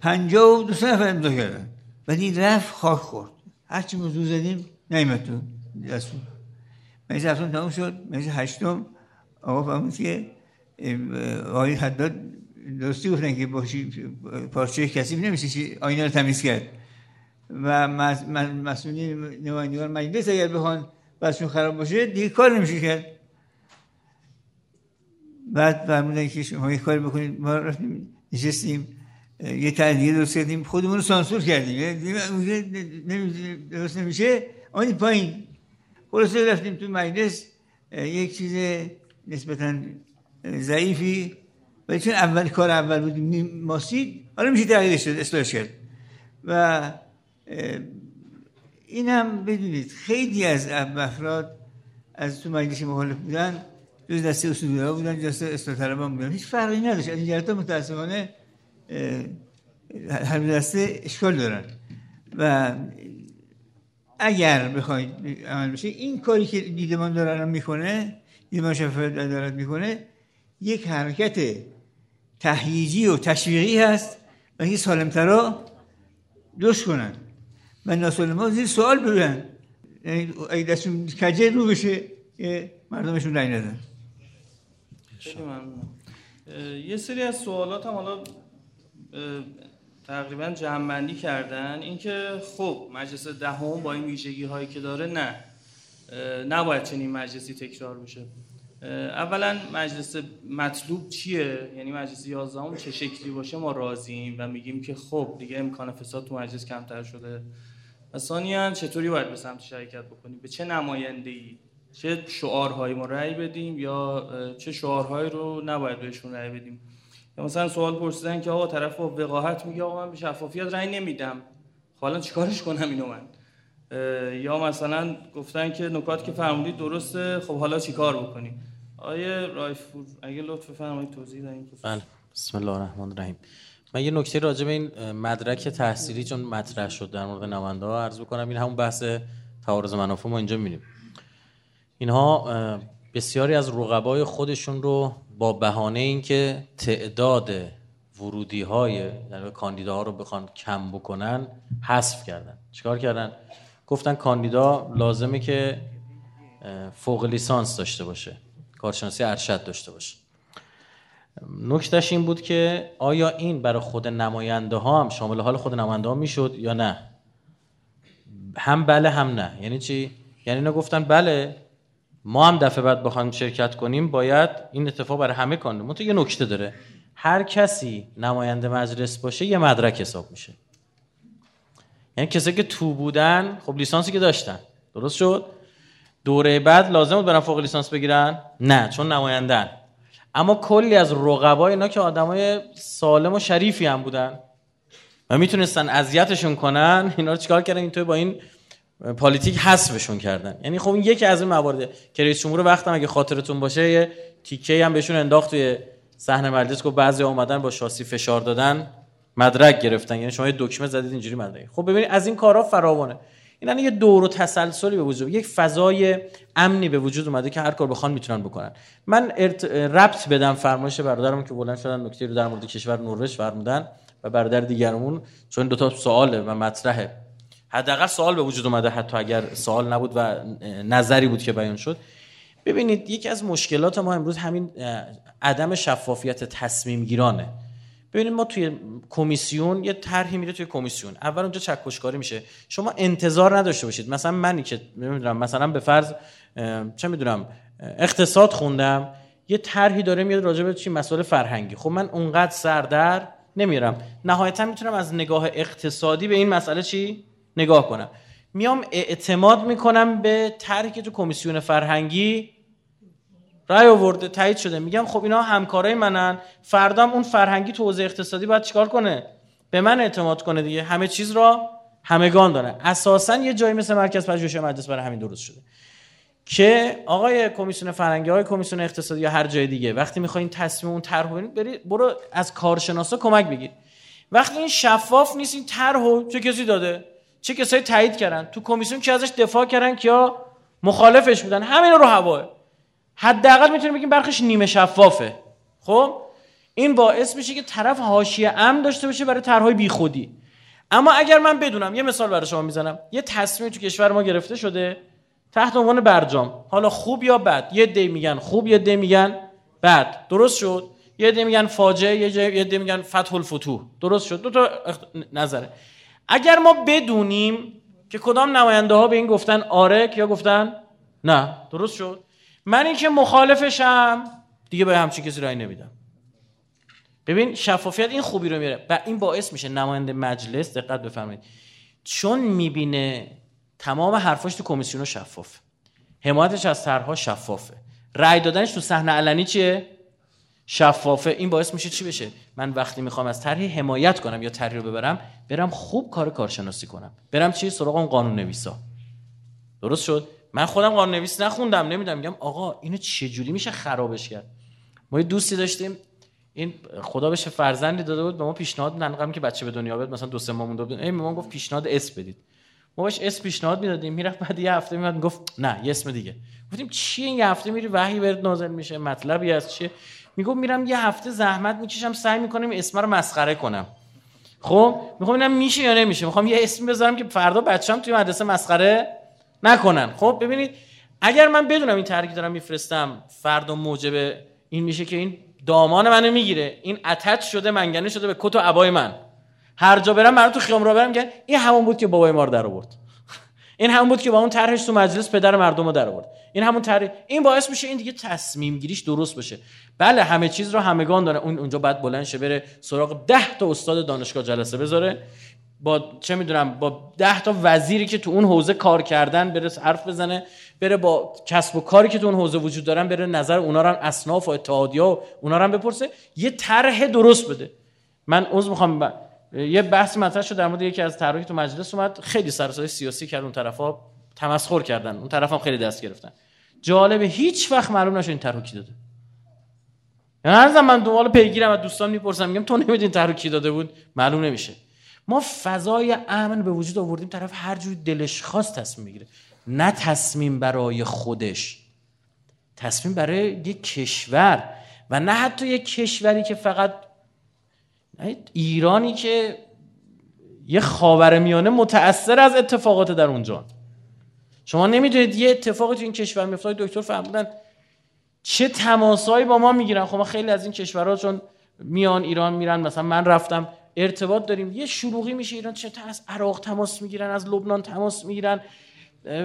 پنجاه و دو نفر امضا کردن. ولی رفت خاک خورد. هرچی موضوع زدیم نیمت تو دستور. مجلس هفتم تموم شد. مجلس هشتم. آقا فهمید که آقای حداد درستی گفتن که پارچه کسی نمیشه آینه رو تمیز کرد. و مسئولین نمایندگان مجلس اگر بخوان بسشون خراب باشه دیگه کار نمیشه کرد. بعد فرمودن که شما یک کاری بکنید ما رفتیم نشستیم یه تهدیه درست کردیم خودمون رو سانسور کردیم. درست نمیشه. آنی پایین. خلاصه رفتیم تو مجلس یک چیز نسبتا ضعیفی. ولی چون اول کار اول بودیم ماسید حالا میشه تغییرش شد اصلاحش کرد. و این هم بدونید خیلی از افراد از تو مجلس مخالف بودن جز دسته اصول بودن جز اصلاح طلبان بودن. هیچ فرقی نداشت. از این متاسفانه هر دسته اشکال دارن. و اگر بخواید عمل بشه این کاری که دیدمان دارن می‌کنه دیدمان شفافیت عدالت می‌کنه یک حرکت تهییجی و تشویقی هست و این سالمترا دوست کنن. و ناسالما زیر سوال ببرن یعنی اگه دستون کجه رو بشه مردمشون رای ندن. یه سری از سوالات هم حالا تقریبا جمعبندی کردن. اینکه خب مجلس دهم با این ویژگی هایی که داره نه. نباید چنین مجلسی تکرار بشه. اولا مجلس مطلوب چیه؟ یعنی مجلس 11 چه شکلی باشه ما راضیم و میگیم که خب دیگه امکان فساد تو مجلس کمتر شده. و ثانیا چطوری باید به سمت شرکت بکنیم؟ به چه نماینده ای چه شعارهایی ما رأی بدیم یا چه شعارهایی رو نباید بهشون رأی بدیم؟ یا مثلا سوال پرسیدن که آقا طرف با وقاحت میگه آقا من به شفافیت رأی نمیدم. حالا چیکارش کنم اینو من؟ یا مثلا گفتن که نکات که فرمودید درسته خب حالا چیکار بکنیم آیه رایفور اگه لطف فرمایید توضیح دهید بله بسم الله الرحمن الرحیم. من یه نکته راجع به این مدرک تحصیلی چون مطرح شد در مورد نماینده ها عرض بکنم این همون بحث تعارض منافع ما اینجا می‌بینیم. اینها بسیاری از رقبای خودشون رو با بهانه اینکه تعداد ورودی های یعنی کاندیداها رو بخوان کم بکنن حذف کردن. چیکار کردن؟ گفتن کاندیدا لازمه که فوق لیسانس داشته باشه. کارشناسی ارشد داشته باشه. نکتش این بود که آیا این برای خود نماینده ها هم شامل حال خود نماینده ها می‌شد یا نه؟ هم بله هم نه. یعنی چی؟ یعنی اینا گفتن بله ما هم دفعه بعد بخوایم شرکت کنیم باید این اتفاق برای همه تو یه نکته داره. هر کسی نماینده مجلس باشه یه مدرک حساب میشه. یعنی کسی که تو بودن خب لیسانسی که داشتن. درست شد؟ دوره بعد لازم بود برن فوق لیسانس بگیرن؟ نه چون نمایندن. اما کلی از رقبای اینا که آدمای سالم و شریفی هم بودن و می‌تونستن اذیتشون کنن اینا رو چیکار کردن؟ اینطور با این پالیتیک حذفشون کردن. یعنی خب این یکی از این موارد. که رئیس جمهور وقتم اگه خاطرتون باشه یه تیکه هم بهشون انداخت توی صحنه مجلس گفت بعضی اومدن با شاسی فشار دادن. مدرک گرفتن. یعنی شما یه دکمه زدید اینجوری مدرک. خب ببینید از این کارا فراوانه. این یه دور و تسلسلی به وجود یک فضای امنی به وجود اومده که هر کار بخوان می‌تونن بکنن. من ارت... ربط بدم فرمایش برادرم که بلند شدن نکته رو در مورد کشور نروژ فرمودن و برادر دیگرمون چون دو تا سواله و مطرحه. حداقل سوال به وجود اومده حتی اگر سوال نبود و نظری بود که بیان شد. ببینید یکی از مشکلات ما امروز همین عدم شفافیت تصمیم گیرانه ببینید ما توی کمیسیون یه طرحی میره توی کمیسیون. اول اونجا چکشکاری میشه. شما انتظار نداشته باشید. مثلا منی که نمی‌دونم مثلا به فرض چه می‌دونم اقتصاد خوندم یه طرحی داره میاد راجع به چی؟ مسائل فرهنگی. خب من اونقدر سردر نمیرم. نهایتا می‌تونم از نگاه اقتصادی به این مسئله چی؟ نگاه کنم. میام اعتماد می‌کنم به طرحی که تو کمیسیون فرهنگی رای آورده تایید شده. میگم خب اینا همکارای منن. فردام اون فرهنگی تو حوزه اقتصادی باید چیکار کنه؟ به من اعتماد کنه دیگه. همه چیز را همگان داره اساسا یه جایی مثل مرکز پژوهش مجلس برای همین درست شده. که آقای کمیسیون فرهنگی های کمیسیون اقتصادی یا هر جای دیگه وقتی می‌خواین تصمیم اون طرح بری برو از کارشناسا کمک بگیر. وقتی این شفاف نیست این طرح چه کسی داده؟ چه کسایی تایید کردن؟ تو کمیسیون که ازش دفاع کردن؟ که یا مخالفش بودن همین رو هواه. حداقل می‌تونیم بگیم برخش نیمه شفافه. خب؟ این باعث میشه که طرف حاشیه امن داشته باشه برای طرحهای بیخودی. اما اگر من بدونم یه مثال برای شما می‌زنم. یه تصمیم تو کشور ما گرفته شده تحت عنوان برجام. حالا خوب یا بد؟ یه دی میگن خوب یه دی میگن بد. درست شد؟ یه دی میگن فاجعه یه, یه دی میگن فتح الفتوح درست شد؟ دو تا اخت- نظره. اگر ما بدونیم که کدام نماینده ها به این گفتن آره یا گفتن نه. درست شد؟ من این که مخالفشم دیگه به همچین کسی رأی نمیدم. ببین شفافیت این خوبی رو میاره و این باعث میشه نماینده مجلس دقت بفرمایید چون می‌بینه تمام حرفاش تو کمیسیون شفافه حمایتش از طرحها شفافه. رأی دادنش تو صحنه علنی چیه؟ شفافه. این باعث میشه چی بشه؟ من وقتی می‌خوام از طرحی حمایت کنم یا طرحی رو ببرم برم خوب کار کارشناسی کنم. برم چی؟ سراغ اون قانون نویسا درست شد؟ من خودم قانون نویس نخوندم نمی‌دونم میگم آقا اینو چجوری میشه خرابش کرد؟ ما یه دوستی داشتیم این خدا بهش فرزندی داده بود به ما پیشنهاد میدن که بچه به دنیا بیاد مثلا دو سه ماه مونده بود. ای گفت پیشنهاد اس بدید. ما بهش اس پیشنهاد می‌دادیم می‌رفت بعد یه هفته میاد گفت نه یه اسم دیگه. گفتیم چی این یه هفته میری وحی برات نازل میشه؟ مطلبی از چیه؟ می‌گفت میرم یه هفته زحمت می‌کشم سعی می‌کنم اسم رو مسخره کنم. خب؟ می‌خوام ببینم میشه یا نمیشه؟ می‌خوام یه اسم بذارم که فردا بچه‌م توی مدرسه مسخره؟ نکنن. خب ببینید اگر من بدونم این که دارم میفرستم فردا موجب این میشه که این دامان منو می‌گیره. این اتچ شده منگنه شده به کت و عبای من. هر جا برم من تو خیام را برم که این همون بود که بابای ما رو در آورد. این همون بود که با اون طرحش تو مجلس پدر مردم رو در آورد. این همون طرح این باعث میشه این دیگه تصمیم گیریش درست بشه بله همه چیز رو همگان داره. اون اونجا بعد بلند شه بره سراغ 10 تا استاد دانشگاه جلسه بذاره. با چه می‌دونم با 10 تا وزیری که تو اون حوزه کار کردن بره حرف بزنه بره با کسب و کاری که تو اون حوزه وجود دارن بره نظر اونا رو هم اصناف و اتحادیه و اونا رو هم بپرسه. یه طرح درست بده. من عذر می‌خوام ب... یه بحث مطرح شد در مورد یکی از طرحی تو مجلس اومد. خیلی سر سیاسی کرد اون طرفا تمسخر کردن. اون طرف هم خیلی دست گرفتن. جالبه هیچ وقت معلوم نشد این طرحو کی داده. یعنی هر من دنبال پیگیرم از دوستان می‌پرسم میگم تو طرحو کی داده بود؟ معلوم نمیشه. ما فضای امن به وجود آوردیم طرف هر جوری دلش خواست تصمیم بگیره نه تصمیم برای خودش تصمیم برای یک کشور و نه حتی یک کشوری که فقط ایرانی که یه خاور میانه متأثر از اتفاقات در اونجا. شما نمی‌دونید یه اتفاقی تو این کشور میفته دکتر فهمیدن چه تماسایی با ما می‌گیرن. خب ما خیلی از این کشورها چون میان ایران میرن مثلا من رفتم ارتباط داریم. یه شلوغی میشه. ایران چه از عراق تماس می‌گیرن از لبنان تماس می‌گیرن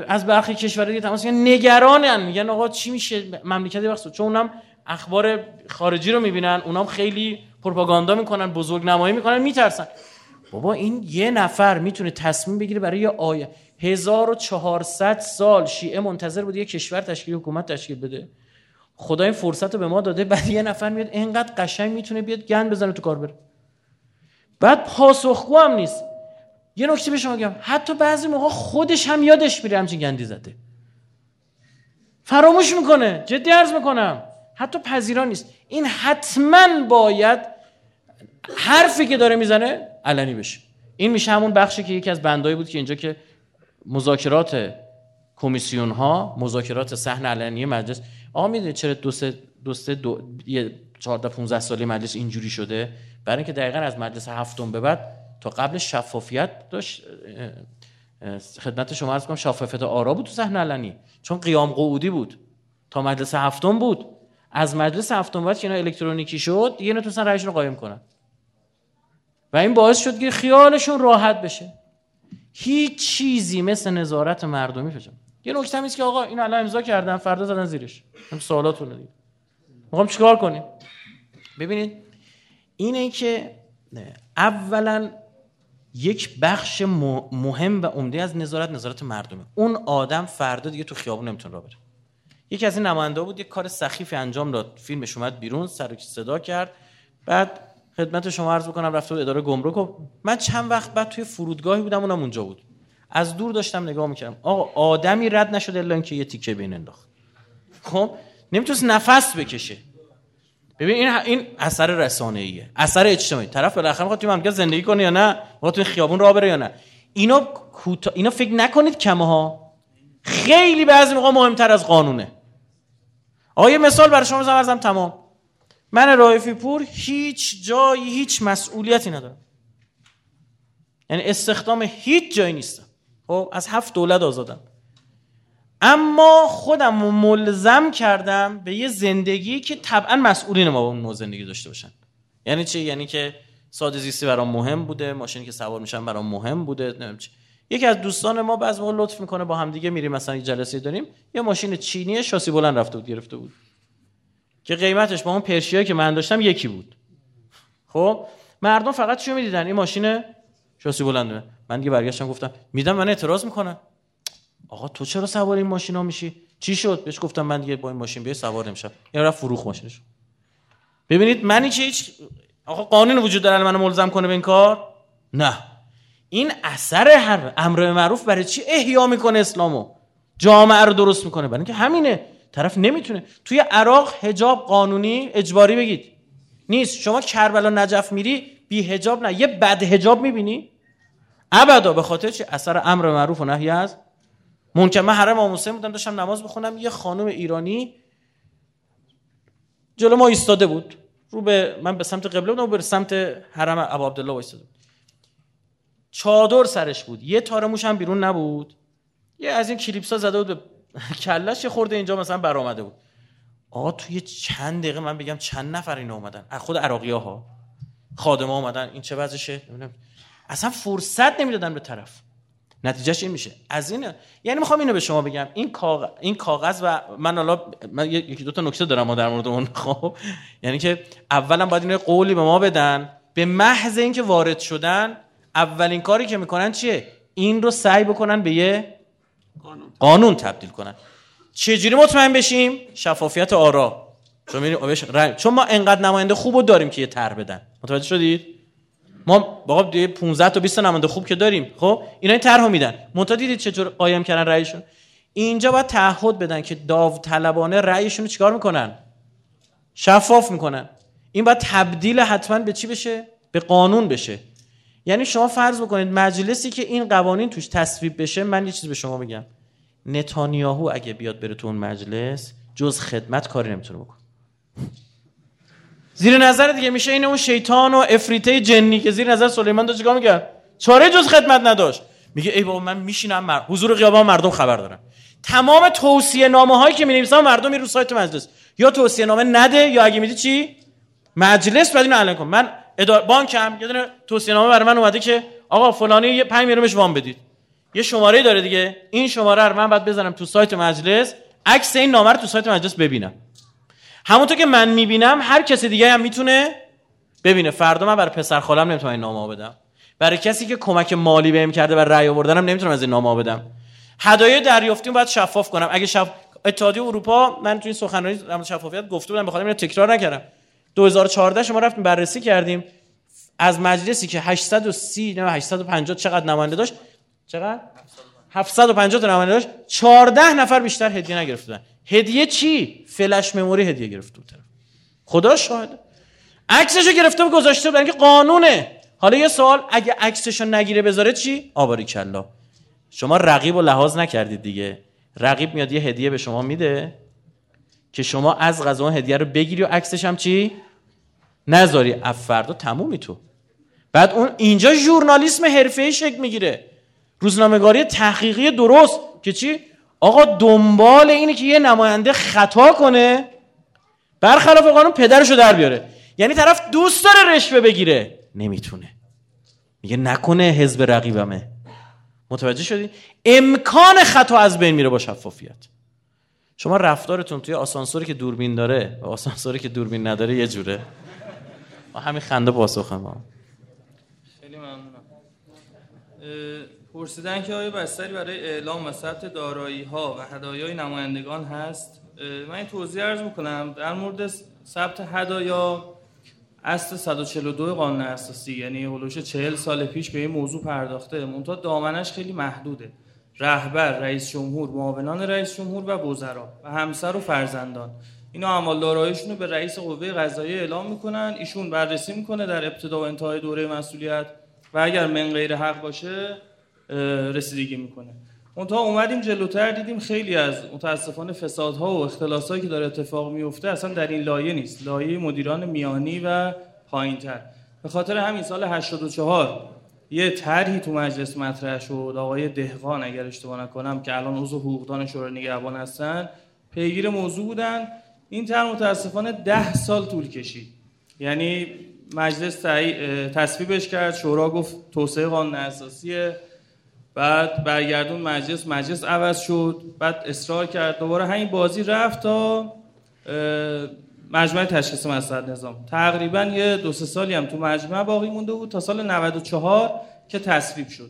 از برخی کشورها دیگه تماس می‌گیرن. نگرانن. میگن آقا چی میشه؟ مملکتی وقت چون اونم اخبار خارجی رو می‌بینن. اونام خیلی پروپاگاندا می‌کنن بزرگ نمایی می‌کنن میترسن. بابا این یه نفر می‌تونه تصمیم بگیره برای یه آیه 1400 سال شیعه منتظر بود یه کشور تشکیل حکومت تشکیل بده. خدا این فرصت رو به ما داده. بعد یه نفر میاد اینقدر قشنگ می‌تونه بیاد گند بزنه تو کار بره. بعد پاسخگو هم نیست. یه نکته به شما بگم. حتی بعضی موقع خودش هم یادش میره همچین گندی زده. فراموش می‌کنه. جدی عرض می‌کنم. حتی پذیران نیست. این حتما باید حرفی که داره می‌زنه علنی بشه. این میشه همون بخشی که یکی از بندایی بود که اینجا که مذاکرات کمیسیون ها مذاکرات صحن علنی مجلس. آقا می‌دونید چرا دو سه دو سه دو یه 14 15 سالی مجلس اینجوری شده؟ برای اینکه دقیقا از مجلس هفتم به بعد تا قبل شفافیت داشت خدمت شما عرض کنم شفافیت آرا بود تو صحن علنی چون قیام قعودی بود تا مجلس هفتم بود. از مجلس هفتم بعد که اینا الکترونیکی شد دیگه نتونستن رأیشون رو قایم کنن. و این باعث شد که خیالشون راحت بشه. هیچ چیزی مثل نظارت مردمی فشم یه نکته هم که آقا این الان امضا کردن فردا زدن زیرش. هم سوالاتون دیگه. می‌خوام چیکار کنیم؟ ببینید اینه که اولا یک بخش مهم و عمده از نظارت نظارت مردمه. اون آدم فردا دیگه تو خیابون نمی‌تونه را بره. یکی از این نماینده بود یک کار سخیفی انجام داد. فیلمش اومد بیرون سر صدا کرد. بعد خدمت شما عرض بکنم رفته بود اداره گمرک و من چند وقت بعد توی فرودگاهی بودم اونم اونجا بود. از دور داشتم نگاه می‌کردم. آقا آدمی رد نشده الا اینکه یه تیکه بین انداخت. خب نمی‌تونست نفس بکشه. ببین این این اثر رسانه ایه اثر اجتماعی. طرف بالاخره می‌خواد توی مملکت زندگی کنه یا نه؟ می‌خواد توی خیابون راه بره یا نه؟ اینا کوتا... اینا فکر نکنید کمه ها خیلی بعضی موقع مهمتر از قانونه. آقا یه مثال برای شما بزنم تمام. من رایفی پور هیچ جایی هیچ مسئولیتی ندارم. یعنی استخدام هیچ جایی نیستم. خب از هفت دولت آزادم. اما خودم رو ملزم کردم به یه زندگی که طبعا مسئولین ما با اون نوع زندگی داشته باشن. یعنی چی؟ یعنی که ساده زیستی برام مهم بوده ماشینی که سوار میشم برام مهم بوده چی. یکی از دوستان ما بعضی موقع لطف می‌کنه با هم دیگه میریم مثلا یه جلسه داریم یه ماشین چینی شاسی بلند رفته بود گرفته بود. که قیمتش با اون پرشیایی که من داشتم یکی بود. خب؟ مردم فقط چی می‌دیدن؟ این ماشین شاسی بلنده من دیگه برگشتم گفتم میدم من اعتراض می‌کنم. آقا تو چرا سوار این ماشینا میشی؟ چی شد؟ بهش گفتم من دیگه با این ماشین بیای سوار نمیشم. یا رفت فروخ ماشینش. ببینید منی که هیچ آقا قانون وجود داره منو ملزم کنه به این کار؟ نه. این اثر هر امر معروف برای چی احیا می‌کنه اسلامو؟ جامعه رو درست می‌کنه. برای اینکه همینه. طرف نمی‌تونه. توی عراق حجاب قانونی اجباری بگید. نیست. شما کربلا نجف میری بی حجاب نه. یه بد حجاب می‌بینی. ابدا به خاطر چی؟ اثر امر معروف و نهی از منکر من حرم امام بودم داشتم نماز بخونم یه خانم ایرانی جلو ما ایستاده بود. رو به من به سمت قبله بودم و به سمت حرم ابو عبدالله ایستاده بود. چادر سرش بود. یه تار موش هم بیرون نبود. یه از این کلیپسا زده بود به کلش خورده اینجا مثلا برآمده بود. آقا توی چند دقیقه من بگم چند نفر اینا اومدن؟ از خود عراقی ها خادم ها اومدن. این چه وضعشه؟ اصلا فرصت نمی‌دادن به طرف. نتیجهش این میشه. از این یعنی می‌خوام اینو به شما بگم این کاغذ این کاغذ و من حالا من یکی دو تا نکته دارم در مورد اون خب؟ یعنی که اولا باید اینو قولی به ما بدن. به محض اینکه وارد شدن اولین کاری که می‌کنن چیه؟ این رو سعی بکنن به یه قانون, قانون تبدیل کنن. چجوری مطمئن بشیم؟ شفافیت آرا. چون چون ما انقدر نماینده خوب داریم که یه تر بدن. متوجه شدید؟ ما با 15 تا 20 نماینده خوب که داریم خب؟ اینا این طرحو میدن. منتها دیدید چطور قایم کردن رأیشون؟ اینجا باید تعهد بدن که داوطلبانه رأیشون رو چیکار می‌کنن؟ شفاف می‌کنن. این باید تبدیل حتما به چی بشه؟ به قانون بشه. یعنی شما فرض بکنید مجلسی که این قوانین توش تصویب بشه من یه چیز به شما بگم نتانیاهو اگه بیاد بره تو اون مجلس جز خدمت کاری نمی‌تونه بکنه. زیر نظر دیگه میشه این اون شیطان و افریته جنی که زیر نظر سلیمان داشت چیکار می‌کرد؟ چاره جز خدمت نداشت. میگه ای بابا من میشینم مر... حضور خیابان مردم خبر دارم. تمام توصیه نامه هایی که می مردم میرو سایت مجلس. یا توصیه نامه نده یا اگه میدی چی؟ مجلس بعد اینو اعلام کن. من ادار... بانکم یه دونه توصیه نامه برای من اومده که آقا فلانی یه 5 میلیون بهش وام بدید. یه شماره داره دیگه. این شماره رو من بعد بزنم تو سایت مجلس. عکس این نامه رو تو سایت مجلس ببینم. همونطور که من می‌بینم هر کسی دیگه هم می‌تونه ببینه. فردا من برای پسر خالم نمی‌تونم این نامه بدم. برای کسی که کمک مالی بهم کرده و رأی آوردنم نمی‌تونم از این نامه بدم. هدایای دریافتی باید شفاف کنم. اگه شف... اتحادیه اروپا من تو این سخنرانی در شفافیت گفته بودم بخاطر اینو تکرار نکردم. 2014 شما رفتیم بررسی کردیم. از مجلسی که 830 نه 850 چقدر نماینده داشت؟ چقدر؟ 750 تا نماینده داشت. 14 نفر بیشتر هدیه نگرفتن. هدیه چی؟ فلش مموری هدیه گرفته بود خدا شاهد. عکسشو گرفته و گذاشته بود. اینکه قانونه. حالا یه سوال اگه عکسشو نگیره بذاره چی؟ آباری کلا. شما رقیب و لحاظ نکردید دیگه. رقیب میاد یه هدیه به شما میده که شما از غذا هدیه رو بگیری و عکسش هم چی؟ نذاری. فردا تمومی تو. بعد اون اینجا ژورنالیسم حرفه‌ای شکل می‌گیره. روزنامه‌گاری تحقیقی درست. که چی؟ آقا دنبال اینه که یه نماینده خطا کنه برخلاف قانون پدرشو در بیاره. یعنی طرف دوست داره رشوه بگیره. نمی‌تونه. میگه نکنه حزب رقیبمه. متوجه شدی؟ امکان خطا از بین میره با شفافیت. شما رفتارتون توی آسانسوری که دوربین داره و آسانسوری که دوربین نداره یه جوره. همین خنده پاسخ ما خیلی ممنونم. پرسیدن که آیا بستری برای اعلام و ثبت دارایی ها و هدایای نمایندگان هست؟ من این توضیح عرض می‌کنم. در مورد ثبت هدایا اصل 142 قانون اساسی یعنی هلوش 40 سال پیش به این موضوع پرداخته منتها دامنش خیلی محدوده. رهبر رئیس جمهور معاونان رئیس جمهور و وزرا و همسر و فرزندان. اینا اعمال داراییشون رو به رئیس قوه قضاییه اعلام می‌کنن. ایشون بررسی می‌کنه در ابتدا و انتهای دوره مسئولیت و اگر من غیر حق باشه رسیدگی می‌کنه. منتها اومدیم جلوتر دیدیم خیلی از متاسفانه فسادها و اختلاسایی که داره اتفاق میفته اصلا در این لایه نیست. لایه مدیران میانی و پایینتر. به خاطر همین سال 84 یه طرحی تو مجلس مطرح شد. آقای دهقان اگر اشتباه نکنم که الان عضو حقوقدان شورای نگهبان هستن پیگیر موضوع بودن. این طرح متاسفانه ده سال طول کشید. یعنی مجلس تصویبش کرد. شورا گفت توسعه قانون اساسیه. بعد برگردون مجلس مجلس عوض شد. بعد اصرار کرد. دوباره همین بازی رفت تا مجمع تشخیص مسئله نظام. تقریبا یه دو سه سالی هم تو مجمع باقی مونده بود تا سال 94 که تصویب شد.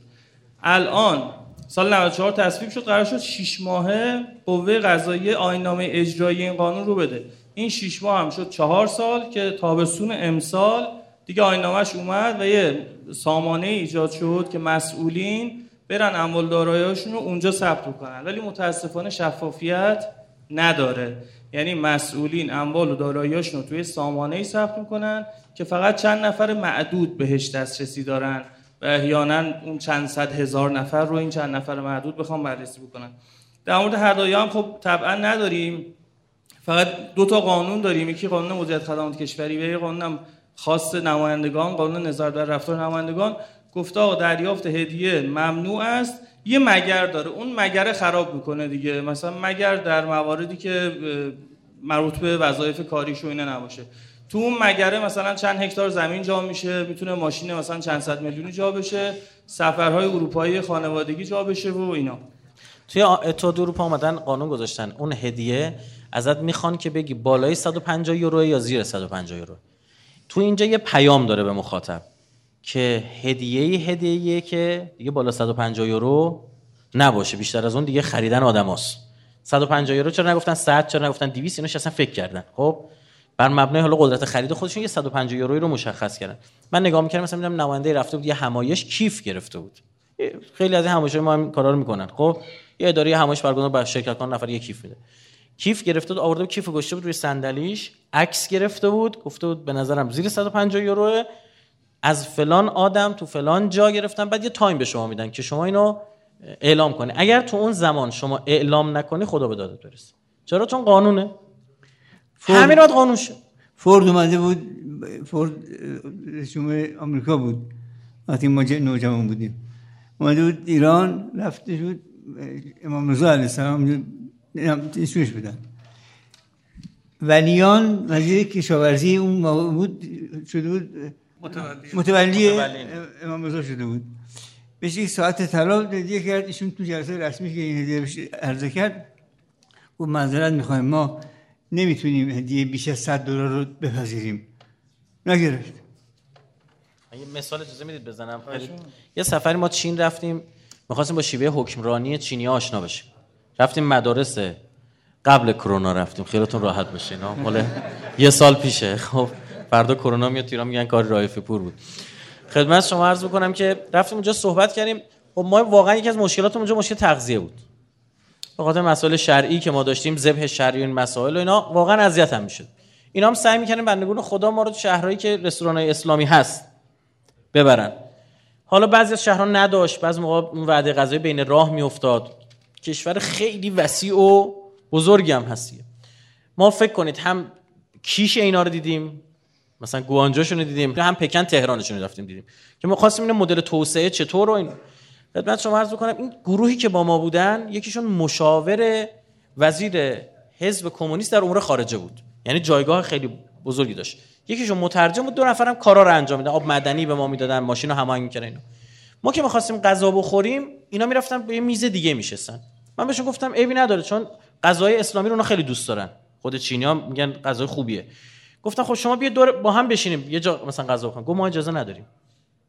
الان سال 94 تصویب شد. قرار شد 6 ماهه قوه قضایی آینامه اجرایی این قانون رو بده. این 6 ماه هم شد 4 سال که تابستون امسال دیگه آینامش اومد و یه سامانه ایجاد شد که مسئولین برن اموال دارایی‌هاشون رو اونجا ثبت کنن. ولی متاسفانه شفافیت نداره. یعنی مسئولین اموال و دارایی‌هاشون رو توی سامانه ای ثبت می‌کنن که فقط چند نفر معدود بهش دسترسی دارن و احیانا اون چند صد هزار نفر رو این چند نفر معدود بخوام بررسی بکنن در مورد هدایا هم خب طبعا نداریم. فقط دو تا قانون داریم. یکی قانون مدیریت خدمات کشوری و یه قانون خاص نمایندگان قانون نظارت بر رفتار نمایندگان. گفته آقا دریافت هدیه ممنوع است یه مگر داره. اون مگر خراب می‌کنه دیگه. مثلا مگر در مواردی که مربوط به وظایف کاریش و اینا نباشه. تو اون مگره مثلا چند هکتار زمین جا میشه می‌تونه ماشین مثلا چند صد میلیونی جا بشه سفرهای اروپایی خانوادگی جا بشه و اینا. توی اتحاد اروپا آمدن قانون گذاشتن. اون هدیه ازت می‌خوان که بگی بالای 150 یورو یا زیر 150 یورو. تو اینجا یه پیام داره به مخاطب. که هدیه هدیه که دیگه بالا 150 یورو نباشه. بیشتر از اون دیگه خریدن آدماست 150 یورو چرا نگفتن 100 چرا نگفتن 200 اینو اصلا فکر کردن. خب بر مبنای حالا قدرت خرید خودشون یه 150 یورویی رو مشخص کردن. من نگاه می‌کردم مثلا میدم نماینده رفته بود یه همایش کیف گرفته بود. خیلی از این ما هم کارا رو می‌کنن. خب یه اداره همایش برگزار بر شرکت کن نفر یه کیف میده. کیف گرفته بود آورده بود کیف گذاشته بود روی صندلیش عکس گرفته بود گفته بود به نظرم زیر 150 یورو از فلان آدم تو فلان جا گرفتن بعد یه تایم به شما میدن که شما اینو اعلام کنی. اگر تو اون زمان شما اعلام نکنی خدا به دادت برسه. چرا؟ چون قانونه. فورد... همین رو قانون شد فورد اومده بود فورد رسوم آمریکا بود. وقتی ما نوجوان بودیم. اومده بود ایران رفته شد امام رضا علیه السلام اسمش بدن ولیان وزیر کشاورزی اون بود شده بود متولی امام رضا شده بود. بهش یک ساعت طلا هدیه کرد ایشون تو جلسه رسمی که این هدیه بهش عرضه کرد و معذرت می‌خوایم ما نمی‌تونیم هدیه بیش از 100 دلار رو بپذیریم. نگرفت. یه مثال اجازه می‌دید بزنم. یه سفری ما چین رفتیم می‌خواستیم با شیوه حکمرانی چینی آشنا بشیم. رفتیم مدارس قبل کرونا رفتیم. خیلیتون راحت بشین مال یه سال پیشه. خب فردا کرونا میاد میگن کار رایفی پور بود. خدمت شما عرض بکنم که رفتیم اونجا صحبت کردیم. خب ما واقعا یکی از مشکلات اونجا مشکل تغذیه بود. به خاطر مسائل شرعی که ما داشتیم ذبح شرعی این مسائل و اینا واقعا اذیت هم می‌شد. اینا هم سعی می‌کنن بندگون خدا ما رو تو شهرهایی که رستوران اسلامی هست ببرن. حالا بعضی از شهرها نداشت بعضی موقع وعده غذایی بین راه میافتاد. کشور خیلی وسیع و بزرگی هم هستیه. ما فکر کنید هم کیش اینا رو دیدیم مثلا گوانجاشون رو دیدیم هم پکن تهرانشون رو رفتیم دیدیم. که ما خواستیم این مدل توسعه چطور رو این خدمت شما عرض بکنم این گروهی که با ما بودن یکیشون مشاور وزیر حزب کمونیست در امور خارجه بود. یعنی جایگاه خیلی بزرگی داشت. یکیشون مترجم بود دو نفرم کارا رو انجام میدن. آب مدنی به ما می‌دادن ماشین رو هماهنگ می‌کردن ما که می‌خواستیم غذا بخوریم اینا می‌رفتن به میز دیگه میشستن. من بهشون گفتم عیبی نداره چون غذای اسلامی رو اونا خیلی دوست دارن. خود چینی ها میگن غذای خوبیه. گفتم خب شما بیا دور با هم بشینیم یه جا مثلا غذا بخوریم. گفت ما اجازه نداریم.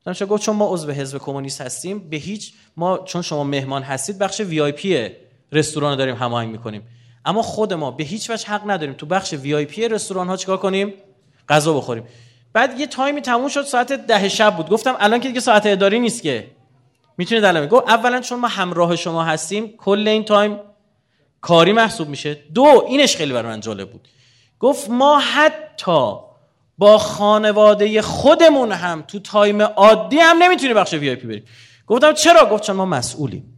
گفتم گفت چون ما عضو حزب کمونیست هستیم به هیچ ما چون شما مهمان هستید بخش وی آی پی رستوران داریم هماهنگ می‌کنیم. اما خود ما به هیچ وجه حق نداریم تو بخش VIP رستوران ها چیکار کنیم؟ غذا بخوریم. بعد یه تایمی تموم شد ساعت ده شب بود. گفتم الان که دیگه ساعت اداری نیست که. می‌تونید الان گفت اولا چون ما همراه شما هستیم کل این تایم کاری محسوب میشه. دومینش خیلی برای من جالب بود. گفت ما حتی با خانواده خودمون هم تو تایم عادی هم نمی‌تونیم بخش VIP بریم. گفتم چرا؟ گفت چون ما مسئولیم.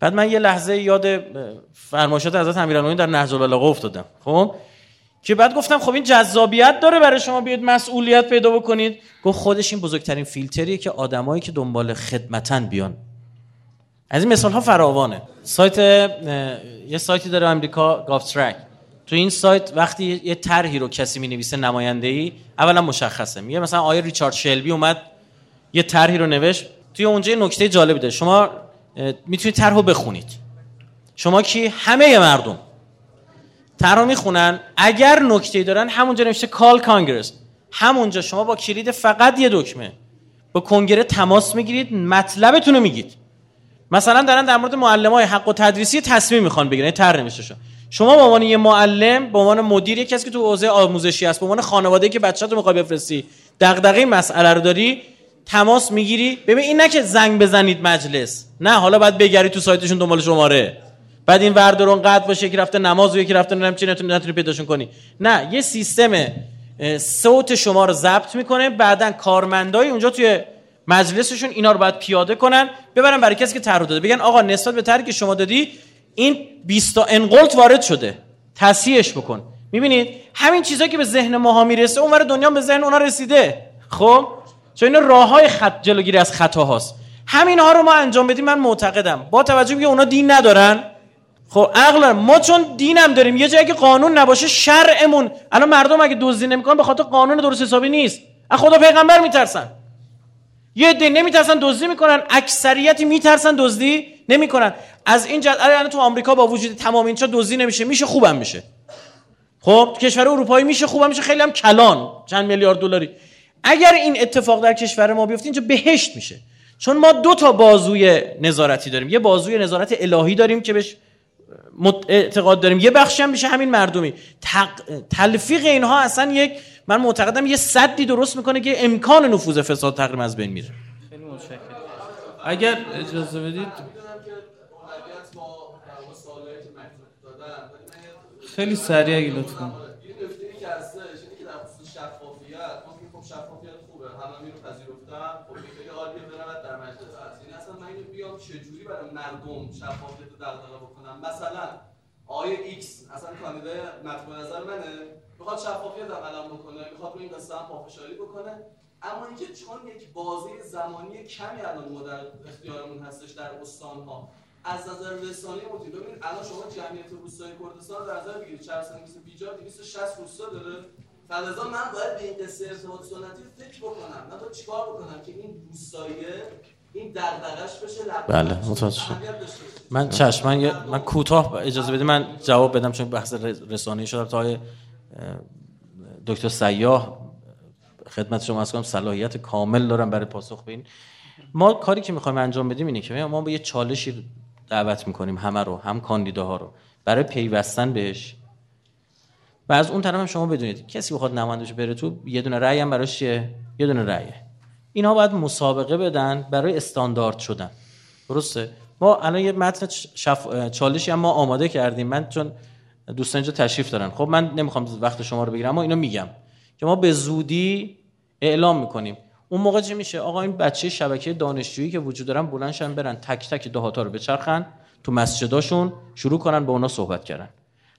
بعد من یه لحظه یاد فرمایشات حضرت امیرالمومنین در نهج البلاغه افتادم. خب؟ که بعد گفتم خب این جذابیت داره برای شما بیاید مسئولیت پیدا بکنید. گفت خودش این بزرگترین فیلتریه که آدمایی که دنبال خدمتن بیان. از این مثال ها فراوانه. سایت یه سایتی داره امریکا گاف ترک تو این سایت وقتی یه طرحی رو کسی می نویسه نماینده ای اولا مشخصه. میگه مثلا آیا ریچارد شلبی اومد یه طرحی رو نوشت. توی اونجا یه نکته جالبی داره. شما می‌تونید طرح رو بخونید. شما کی؟ همه مردم. طرح می‌خونن. اگر نکته دارن همونجا نوشته کال کانگرس همونجا شما با کلید فقط یه دکمه. با کنگره تماس می‌گیرید مطلبتون رو میگید. مثلا دارن در مورد معلم های حق و تدریسی تصمیم می‌خوان بگیرن. طرح نمیشه شما به عنوان یه معلم به عنوان مدیر یه کسی که تو حوزه آموزشی هست به عنوان خانواده که بچه‌تو می‌خوای بفرستی دغدغه مسئله رو داری تماس می‌گیری؟ ببین این نه که زنگ بزنید مجلس نه حالا باید بگری تو سایتشون دنبال شماره. بعد این وردرون قطع باشه یکی رفته نماز و یکی رفته نمی‌دونم چی نتونی نتونی پیداشون کنی. نه یه سیستم صوت شما رو ضبط می‌کنه بعدا کارمندای اونجا توی مجلسشون اینا رو باید پیاده کنن ببرن برای کسی که طرح داده. بگن آقا نسبت به طرحی که شما دادی این 20 تا انقلت وارد شده. تصحیحش بکن. می‌بینید؟ همین چیزایی که به ذهن ماها می‌رسه اونور دنیا به ذهن اونا رسیده. خب؟ چون اینا راه های خط جلوگیری از خطا هاست همین ها رو ما انجام بدیم من معتقدم. با توجه به اونا دین ندارن. خب عقلا ما چون دینم داریم یه جایی که قانون نباشه شرعمون الان مردم اگه دزدی نمی‌کنن به خاطر قانون درست حسابی نیست. از خدا پیغمبر میترسن. یه عده نمیترسن دزدی می‌کنن اکثریتی میترسن دزدی نمی‌کنن. از این جد الان تو آمریکا با وجود تمام اینجا دزدی نمیشه میشه خوبم میشه. خب کشور اروپایی میشه خوبم میشه خیلی هم کلان چند میلیارد دلاری. اگر این اتفاق در کشور ما بیفته اینجا بهشت میشه. چون ما دو تا بازوی نظارتی داریم. یه بازوی نظارت الهی داریم که بهش اعتقاد داریم. یه بخشی هم میشه همین مردمی. تلفیق اینها اصلا یک من معتقدم یه صدی درست می‌کنه که امکان نفوذ فساد تقریبا از بین میره. خیلی متشکرم. اگر اجازه بدید. خیلی سریع اگه لطف کنید چجوری برای مردم شفافیت رو دغدغه بکنم؟ مثلا آقای ایکس اصلا کاندیدای مطبوع نظر منه؟ می‌خواد شفافیت عملا بکنه می‌خواد روی این قصه هم پافشاری بکنه. اما اینکه چون یک بازه زمانی کمی الان ما در اختیارمون هستش در استانها از نظر رسانه مدیر ببینید الان شما جمعیت روستای کردستان در نظر بگیرید. چهار سنه بیجا 260 روستا داره. فلزا من باید به این قصه ارتباط سنتی فکر بکنم. من باید چیکار بکنم که این روستایه این دغدغش بشه بله متوجه من چشم من, من کوتاه اجازه بده من جواب بدم چون بحث رسانه‌ای شده تا دکتر سیاه خدمت شما از کنم صلاحیت کامل دارم برای پاسخ به این. ما کاری که می‌خوایم انجام بدیم اینه که ما به یه چالشی دعوت می‌کنیم همه رو هم کاندیداها رو. برای پیوستن بهش. و از اون طرف هم شما بدونید کسی بخواد نمایندش بره تو یه دونه رأی هم براش یه دونه رأیه اینها باید مسابقه بدن برای استاندارد شدن. درسته؟ ما الان یه متن شف... چالشی هم ما آماده کردیم. من چون دوستان اینجا تشریف دارن. خب من نمی‌خوام وقت شما رو بگیرم اما اینو میگم که ما به زودی اعلام می‌کنیم. اون موقع چه میشه؟ آقا این بچه شبکه دانشجویی که وجود دارن بلندشن برن تک تک دهاتا رو بچرخن تو مسجداشون شروع کنن با اونا صحبت کردن.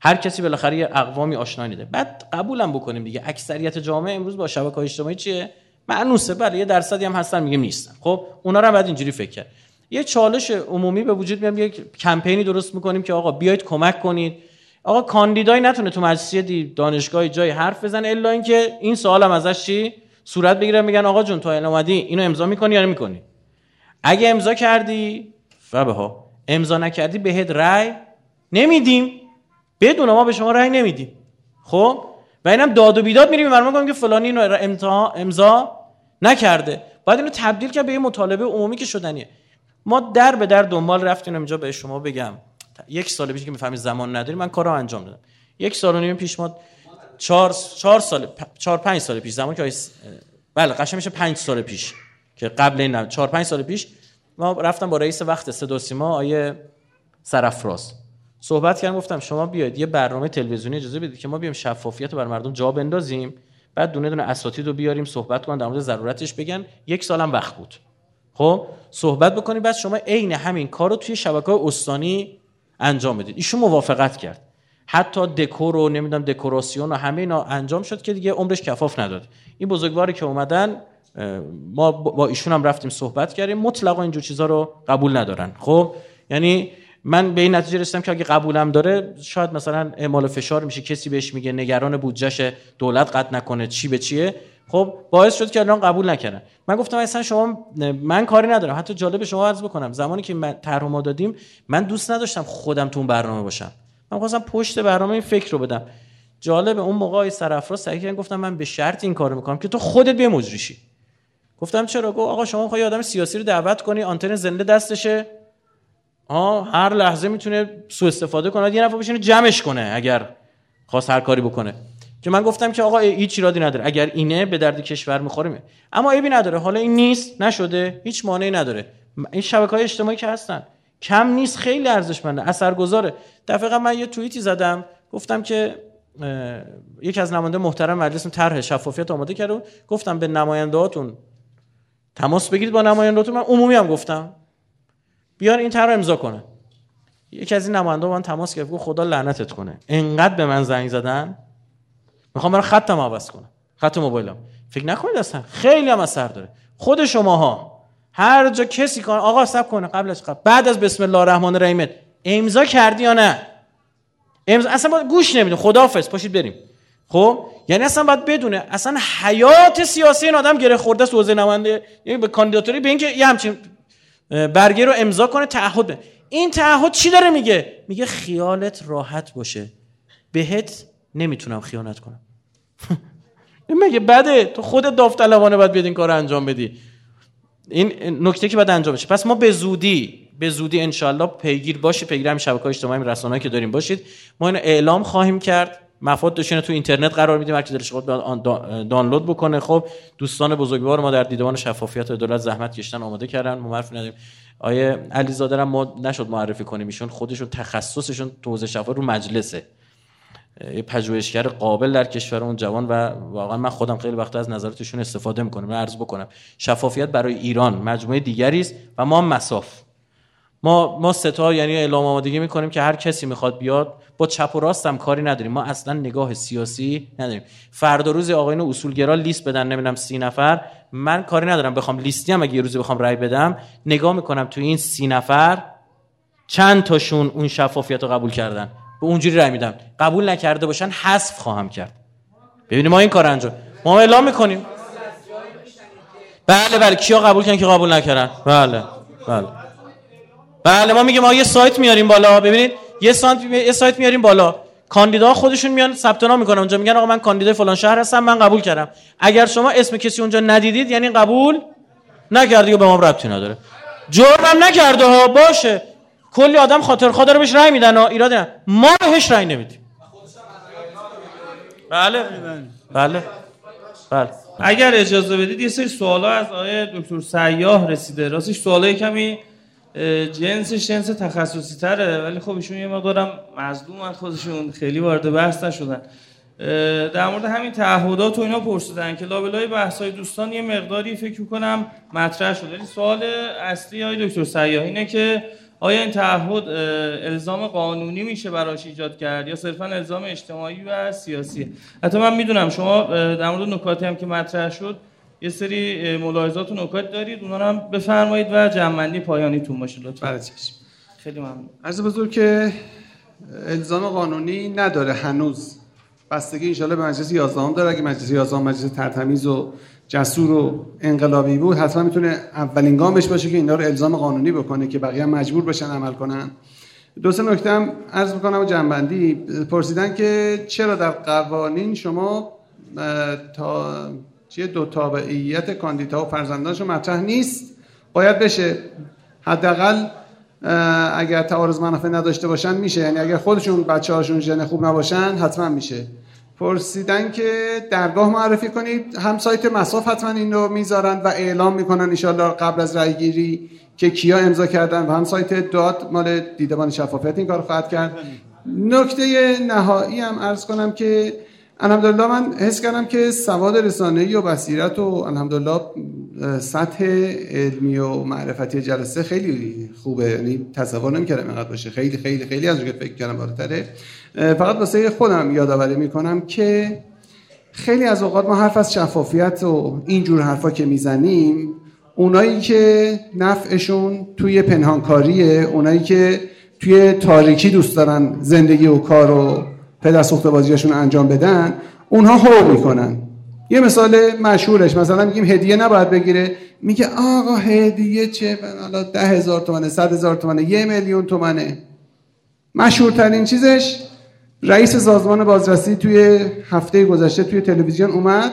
هر کسی بالاخره یه اقوامی آشنایی نیده. بعد قبولم بکنیم دیگه. اکثریت جامعه امروز با شبکه اجتماعی چیه؟ معنوسه. بله یه درصدی هم هستن میگه نیستن. خب اونا رو هم بعد اینجوری فکر کرد. یه چالش عمومی به وجود میاد یک کمپینی درست می‌کنیم که آقا بیاید کمک کنید. آقا کاندیدای نتونه تو مجلسی دانشگاهی جای حرف بزنه الا اینکه این سوالم ازش چی؟ صورت بگیره میگن آقا جون تو اومدی اینو امضا می‌کنی یا نمی‌کنی؟ اگه امضا کردی فبه ها امضا نکردی بهت رأی نمیدیم. بدون ما به شما رأی نمیدیم. خب؟ و اینم داد و بیداد میریم. برام کنیم که فلانی اینو امضا نکرده. باید اینو تبدیل کرد به یه مطالبه عمومی که شدنیه. ما در به در دنبال رفتیم. اینجا به شما بگم. یک سال پیش که می‌فهمید زمان نداری من کارو انجام دادم. یک سال و نیم پیش ما چهار, چهار سال چهار پنج سال پیش زمان که بله قشنگ میشه پنج سال پیش که قبل این چهار پنج سال پیش ما رفتم با رئیس وقت صدا سیما آیه سرفراز. صحبت کردم گفتم شما بیاید یه برنامه تلویزیونی اجازه بدید که ما بیام شفافیت رو بر مردم جا بندازیم بعد دونه دونه اساتید رو بیاریم صحبت کنن در مورد ضرورتش بگن. یک سالم وقت بود. خب صحبت بکنیم بعد شما عین همین کار رو توی شبکه استانی انجام بدید. ایشون موافقت کرد. حتی دکور و نمی‌دونم دکوراسیون و همه اینا انجام شد که دیگه عمرش کفاف نداد. این بزرگواری که اومدن ما با ایشون هم رفتیم صحبت کردیم. مطلقا اینجور چیزا رو قبول ندارن. خب یعنی من به این نتیجه رسیدم که اگه قبولم داره شاید مثلا اعمال فشار میشه کسی بهش میگه نگران بودجهش دولت قطع نکنه چی به چیه؟ خب باعث شد که الان قبول نکردن من گفتم اصلا شما من کاری ندارم. حتی جالب شما عرض بکنم. زمانی که من طرح ما دادیم من دوست نداشتم خودم تو اون برنامه باشم. من خواستم پشت برنامه این فکر رو بدم. جالب اون موقع ای سرافراز سعی گفتم من به شرط این کارو می‌کنم که تو خودت بیا مجریشی. گفتم چرا؟ گفت آقا شما می‌خوای آدم سیاسی رو دعوت کنی آنتن زنده دستشه. ها هر لحظه می‌تونه سوء استفاده کنه یه نفر بشینه جمعش کنه اگر خواست هر کاری بکنه. که من گفتم که آقا هیچ ایرادی نداره. اگر اینه به درد کشور می‌خوره اما عیبی نداره. حالا این نیست نشده هیچ مانعی نداره. این شبکه های اجتماعی که هستن. کم نیست خیلی ارزشمنده اثرگذاره. دفعه من یه توییتی زدم گفتم که یکی از نماینده محترم مجلس طرح شفافیت آماده کرد گفتم به نمایندهاتون تماس بگیرید با نمایندهاتون من عمومی هم گفتم. بیان این طرح امضا کنه. یکی از این نماینده من تماس گرفت گفت خدا لعنتت کنه. انقدر به من زنگ زدن. می‌خوام برای خطم عوض کنم. خط موبایلم. فکر نکنید اصلا. خیلی هم اثر داره. خود شماها. هر جا کسی کن آقا سب کنه قبلش قبل. بعد از بسم الله الرحمن الرحیم. امضا کردی یا نه؟ امضا اصلا باید گوش نمیدون خداحافظ. پاشید بریم. خب؟ یعنی اصلا باید بدونه. اصلا حیات سیاسی این آدم گره خورده است حوزه نماینده. یعنی به کاندیداتوری به اینکه یه همچین برگه رو امضا کنه تعهد به این تعهد چی داره میگه؟ میگه خیالت راحت باشه. بهت نمی‌تونم خیانت کنم. این مگه بده؟ تو خودت داوطلبانه باید بیاد این کار انجام بدی. این نکته که باید انجام بشه. پس ما به زودی به زودی انشالله پیگیر باشید پیگیر هم شبکه اجتماعی رسانه‌ای که داریم. باشید. ما اینو اعلام خواهیم کرد. مفاد داشتین تو اینترنت قرار میدیم. هر کی دلش دانلود بکنه. خب دوستان بزرگوار ما در دیدبان شفافیت دولت زحمت کشتن آماده کردن. ما معرفی نداریم. آیه علیزاده ما نشد معرفی کنیم ایشون. خودشون تخصصشون تو حوزه شفا رو مجلسه. یه پژوهشگر قابل در کشور اون جوان و واقعا من خودم خیلی وقت از نظراتشون استفاده می‌کنم. من عرض بکنم شفافیت برای ایران مجموعه دیگری است و ما مساف. ما ما ستا یعنی اعلام آمادگی می‌کنیم که هر کسی می‌خواد بیاد با چپ و راست هم کاری نداریم. ما اصلا نگاه سیاسی نداریم. فردا روز آقایون اصولگرا لیست بدن نمی‌دونم سی نفر. من کاری ندارم بخوام لیستی هم اگه یه روزی بخوام رای بدم نگاه می‌کنم تو این سی نفر چند تاشون اون شفافیت رو قبول کردن. به اونجوری رای میدم. قبول نکرده باشن حذف خواهم کرد. ببینید ما این کار انجام ما اعلام می‌کنیم. بله بله. کیا قبول کردن که قبول نکردن؟ بله بله. بله ما میگیم ما یه سایت میاریم بالا. ببینید یه سایت یه سایت میاریم بالا. کاندیدا خودشون میان ثبت نام می‌کنن. اونجا میگن آقا من کاندیدای فلان شهر هستم من قبول کردم. اگر شما اسم کسی اونجا ندیدید یعنی قبول نکردی و به ما ربطی نداره. جرمم نکرده ها باشه. کلی آدم خاطر خاطر بهش رأی میدن ها ایراد نه. ما بهش رأی نمیدیم. بله. بله. بله. اگر اجازه بدید یه سری سوالا از آقای دکتر سیاه رسیده. راستش سوالای کمی جنسش جنس تخصصی تره ولی خب ایشون یه مقدارم مظلوم خودشون خیلی وارد بحث نشدن. در مورد همین تعهدات و اینا پرسیدن که لابلای بحثای دوستان یه مقداری فکر کنم مطرح شده. ولی سوال اصلی های دکتر سیاه اینه که آیا این تعهد الزام قانونی میشه براش ایجاد کرد یا صرفا الزام اجتماعی و سیاسی؟ حتی من می‌دونم شما در مورد نکاتی هم که مطرح شد یه سری ملاحظات و نکات دارید. اونا هم بفرمایید و جمعنی پایانیتون باشه لطفا. بله خیلی ممنون. عرض بزرگ که الزام قانونی نداره هنوز. بستگی انشالله به مجلس 11 داره. اگه مجلس 11 مجلس ترتمیز و جسور و انقلابی بود حتما می‌تونه اولین گامش باشه که اینا رو الزام قانونی بکنه که بقیه مجبور بشن عمل کنن. دو سه نکته هم عرض می‌کنم جنبندی. پرسیدن که چرا در قوانین شما تا چیه؟ دو تابعیت کاندیدا و فرزندانشون مطرح نیست. باید بشه. حداقل اگر تعارض منافع نداشته باشن میشه. یعنی اگر خودشون بچه هاشون ژن خوب نباشن حتما میشه. پرسیدن که درگاه معرفی کنید. هم سایت مصاف حتما این رو می‌ذارن و اعلام می‌کنن انشالله قبل از رای گیری که کیا امضا کردن. و هم سایت داد. مال دیدبان شفافیت این کار خواهد کرد. نکته نهایی هم ارز کنم که الحمدلله من حس کردم که سواد رسانه‌ای و بصیرت و الحمدلله سطح علمی و معرفتی جلسه خیلی خوبه. یعنی تصور نمی‌کردم اینقدر باشه. خیلی خیلی خیلی از اون فکر کردم بالاتره. فقط واسه خودم یادآوری می‌کنم که خیلی از اوقات ما حرف از شفافیت و اینجور حرفا که می‌زنیم اونایی که نفعشون توی پنهانکاریه اونایی که توی تاریکی دوست دارن زندگی و کار و پدر سوخت بازیاشون انجام بدن اونها هو می‌کنن. یه مثال مشهورش مثلا میگیم هدیه نباید بگیره. میگه آقا هدیه چه؟ حالا ده هزار تومنه صد هزار تومنه یه میلیون تومنه. مشهورترین چیزش رئیس سازمان بازرسی توی هفته گذشته توی تلویزیون اومد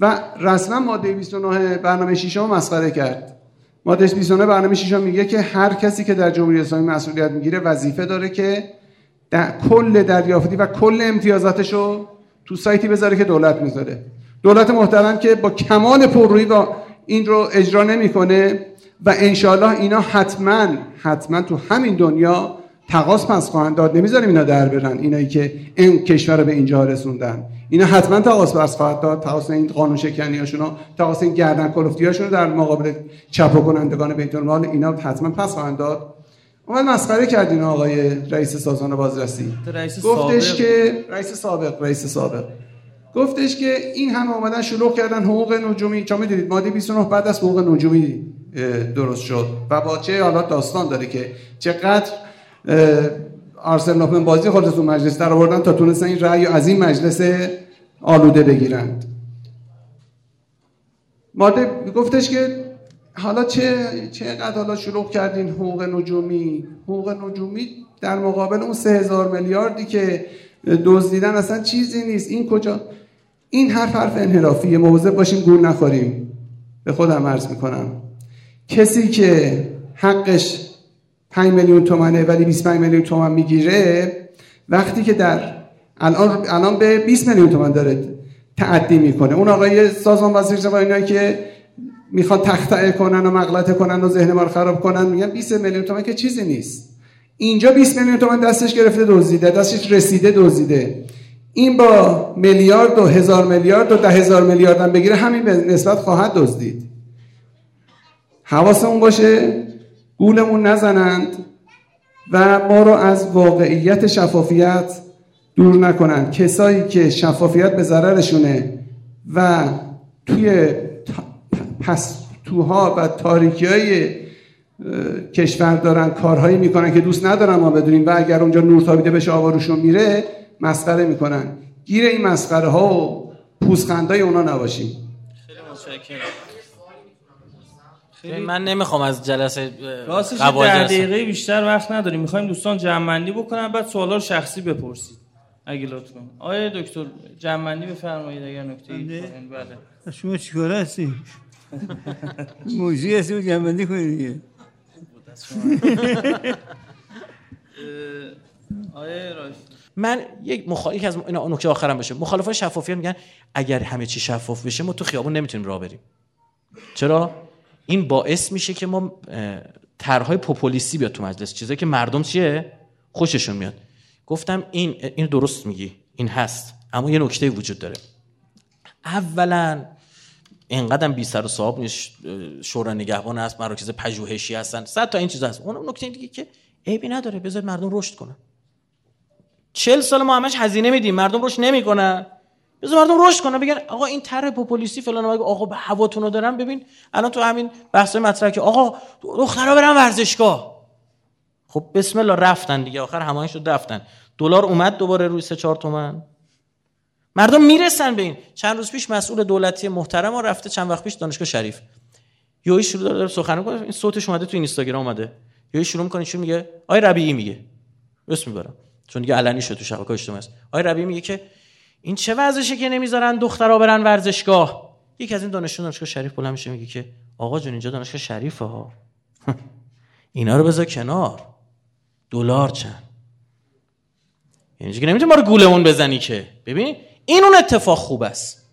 و رسما ماده 29 برنامه شیشم مسخره کرد. ماده 29 برنامه شیشم میگه که هر کسی که در جمهوری اسلامی مسئولیت می‌گیره وظیفه داره که در کل دریافتی و کل امتیازاتش رو تو سایتی بذاره که دولت می‌ذاره. دولت محترم که با کمال پررویی و این رو اجرا نمی‌کنه و انشالله اینا حتما حتما تو همین دنیا تقاس پس خواهند داد. نمی‌ذاریم اینا در برن اینایی که این کشور رو به اینجا رسوندن. اینا حتما تقاس پس خواهد داد. تقاس این قانون شکنی هاشون تقاس این گردن کلفتی هاشون در مقابل چپ کنندگان بیت اینا حتما پس خواهند داد. اومد مسخره کردین آقای رئیس سازمان بازرسی. رئیس گفتش سابق. که رئیس سابق رئیس سابق. گفتش که این همه اومدن شلوغ کردن حقوق نجومی. چون می‌دونید؟ ماده 29 بعد از حقوق نجومی درست شد. و با چه حالا داستان داره که چقدر آرسل نوپن بازی خودتون مجلس در آوردن تا تونستن این رأی از این مجلس آلوده بگیرند. ماده گفتش که حالا چه چقدر حالا شلوغ کردین حقوق نجومی؟ حقوق نجومی در مقابل اون سه هزار میلیاردی که دزدیدن اصلا چیزی نیست. این کجا این حرف حرف انحرافیه. مواظب باشیم گول نخوریم. به خودم عرض می‌کنم. کسی که حقش 5 میلیون تومنه ولی 25 میلیون تومن می‌گیره وقتی که در الان الان به 20 میلیون تومن داره تعدی می‌کنه. اون آقای سازمان وزیر و اینایی که می‌خوان تخطئه کنن و مغلطه کنن و ذهن ما رو خراب کنن میگن 20 میلیون تومن که چیزی نیست. اینجا 20 میلیون تومن دستش گرفته دزدیده. دستش رسیده دزدیده. این با میلیارد و هزار میلیارد و ده هزار میلیارد هم بگیره همین به نسبت خواهد دزدید. حواسمون باشه گولمون نزنند و ما رو از واقعیت شفافیت دور نکنند. کسایی که شفافیت به ضررشونه و توی پس توها و تاریکی های کشور دارن کارهایی می‌کنن که دوست ندارن ما بدونیم و اگر اونجا نور تابیده بشه آواروشون میره مسخره می‌کنن. گیر این مسخره ها و پوزخندای اونا نباشیم. خیلی من نمی‌خوام از جلسه راستش در دقیقه بیشتر وقت نداریم. می‌خوایم دوستان جمعنی بکنن بعد سوالا رو شخصی بپرسید. اگه لطف کنید آقای دکتر جمعنی بفرمایید اگر نکته ای بله. بله. شما چیکار هستی؟ موضوعی هستی رو جنبندی کنید دیگه من یک مخالف از اینا نکته آخرم بشه مخالفای شفافیت میگن اگر همه چی شفاف بشه ما تو خیابون نمی‌تونیم راه بریم چرا این باعث میشه که ما طرحهای پوپولیستی بیاد تو مجلس چیزایی که مردم چیه خوششون میاد گفتم این این درست میگی این هست اما یه نکته وجود داره اولا اینقدر بی سر و صاحب نیست اه، شورای نگهبان هست مراکز پژوهشی هستن. صد تا این چیزا هست. اون نکته دیگه که عیبی نداره. بذار مردم رشد کنن. چل سال ما همش هزینه میدیم. مردم رشد نمی‌کنن. بذار مردم رشد کنن. بگن آقا این طرح پوپولیستی فلان آقا به هواتون رو دارن. ببین الان تو همین بحث مطرح که آقا دخترا برن ورزشگاه. خب بسم الله رفتن دیگه. آخر همایون شد رفتن. دلار اومد دوباره روی سه چهار تومن. مردم می‌رسن به این. چند روز پیش مسئول دولتی محترم ها رفته چند وقت پیش دانشگاه شریف. یوی شروع داره سخنرانی کنه. این صوتش اومده تو اینستاگرام اومده. یوی شروع می‌کنه چی میگه؟ آی ربیعی میگه. اسم می‌برم. چون دیگه علنی شد تو شبکه اجتماعی است. آی ربیعی میگه که این چه وضعشه که نمی‌ذارن دخترها برن ورزشگاه؟ یکی از این دانشجو دانشگاه شریف بلند میشه میگه که آقا جون اینجا دانشگاه شریفه ها. اینا رو بذار کنار. دلار چند؟ یعنی که نمی‌تونی ما رو گولمون بزنی که؟ ببین این اون اتفاق خوب است.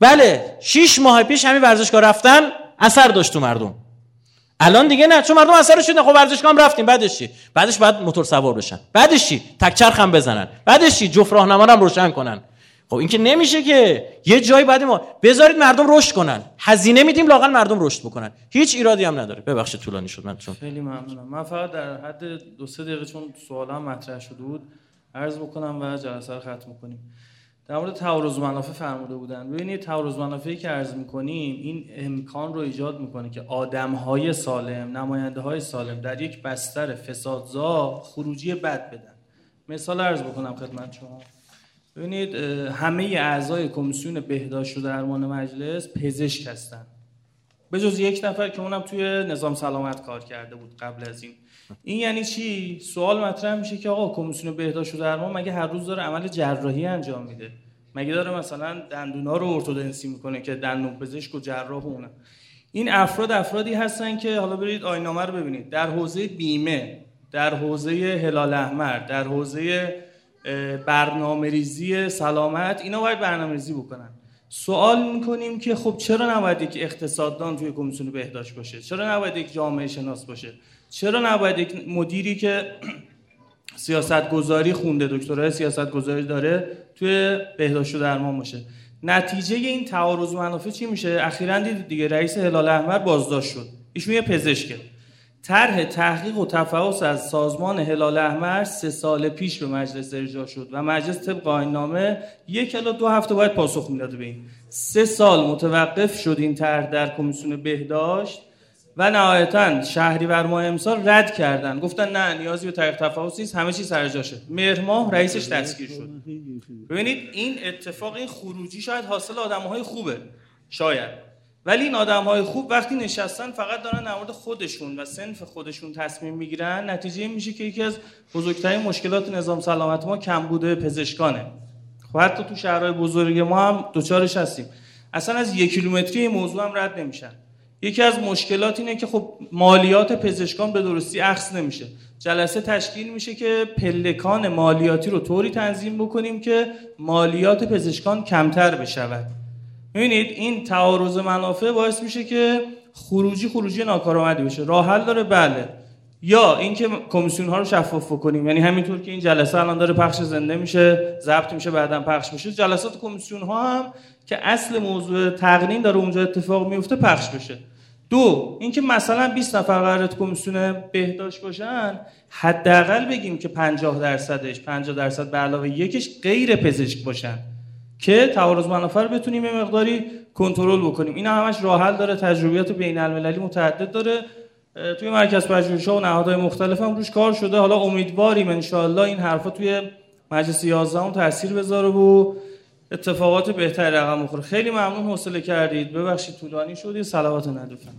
بله شیش ماه پیش همین ورزشگاه رفتن اثر داشت تو مردم. الان دیگه نه چون مردم اثرش شده خب ورزشگاه هم رفتیم بعدش چی؟ بعدش بعد موتور سوار بشن. بعدش چی؟ تک هم بزنن. بعدش چی؟ جفت راهنما هم روشن کنن. خب این که نمیشه که یه جایی بعد ما بذارید مردم رشد کنن. هزینه میدیم لاقل مردم رشد بکنن. هیچ ایرادی هم نداره. ببخشید طولانی شد. من چون خیلی ممنونم. من فقط در حد دو سه دقیقه چون سوالام مطرح شده بود عرض بکنم و جلسه رو ختم کنیم. در مورد تعارض منافع فرموده بودن. ببینید تعارض منافعی که عرض می‌کنیم این امکان رو ایجاد می‌کنه که آدم های سالم نماینده های سالم در یک بستر فسادزا خروجی بد بدن. مثال عرض بکنم خدمت شما. ببینید همه اعضای کمیسیون بهداشت و درمان مجلس پزشک هستن. به جز یک نفر که اونم توی نظام سلامت کار کرده بود قبل از این. این یعنی چی؟ سوال مطرح میشه که آقا کمیسیون بهداشت و درمان مگه هر روز داره عمل جراحی انجام میده؟ مگه داره مثلا دندونا رو ارتودنسی می‌کنه که دندون پزشک و جراح اونه این افراد افرادی هستن که حالا برید آینامه رو ببینید. در حوزه بیمه در حوزه هلال احمر در حوزه برنامه ریزی سلامت اینا باید برنامه ریزی بکنن. سوال می‌کنیم که خب چرا نباید یک اقتصاددان توی کمیسیون بهداشت باشه؟ چرا نباید یک جامعه شناس باشه؟ چرا نباید یک مدیری که سیاست گذاری خونده دکترای سیاست گذاری داره توی بهداشت و درمان باشه؟ نتیجه این تعارض منافع چی میشه؟ اخیرا دیدید دیگه رئیس هلال احمر بازداشت شد. ایشون یه پزشکه. طرح تحقیق و تفحص از سازمان هلال احمر سه سال پیش به مجلس ارجاع شد و مجلس طبق نامه یک الی دو هفته باید پاسخ می‌داده به این. سه سال متوقف شد این طرح در کمیسیون بهداشت. و نهایتا شهریور ماه امسال رد کردن. گفتن نه نیازی به تحقیق تفحص نیست همه چیز سر جاشه. مهر رئیسش دستگیر شد. ببینید این اتفاق این خروجی شاید حاصل آدمهای خوبه. شاید. ولی این آدم های خوب وقتی نشستن فقط دارن در مورد خودشون و سنف خودشون تصمیم می‌گیرن نتیجه میشه که یکی از بزرگترین مشکلات نظام سلامت ما کمبود پزشکانه. خب حتی تو شهرهای بزرگ ما هم دوچارش هستیم اصلا از یک کیلومتری موضوع هم رد نمیشن. یکی از مشکلات اینه که خب مالیات پزشکان به درستی اخذ نمیشه. جلسه تشکیل میشه که پلکان مالیاتی رو طوری تنظیم بکنیم که مالیات پزشکان کمتر بشود. ببینید این تعارض منافع باعث میشه که خروجی خروجی ناکارآمدی بشه. راه حل داره؟ بله. یا اینکه کمیسیون ها رو شفاف بکنیم. یعنی همینطور که این جلسه الان داره پخش زنده میشه ضبط میشه بعدا پخش میشه جلسات کمیسیون ها هم که اصل موضوع تقنین داره اونجا اتفاق میفته پخش بشه. دو اینکه مثلا 20 نفر قرار کمیسیون بهداشت باشن حداقل بگیم که 50 درصدش 50 درصد به علاوه یکش غیر پزشک باشن که تعارض منافع رو بتونیم یه مقداری کنترل بکنیم. این همش راه حل داره تجربیات بین المللی متعدد داره. توی مرکز پژوهش‌ها و نهادهای مختلف هم روش کار شده. حالا امیدواریم ان این حرفا توی مجلس 11 هم تاثیر بذاره و اتفاقات بهتری رقم بخوره خیلی ممنون حوصله کردید. ببخشید طولانی شدی صلوات ندوفن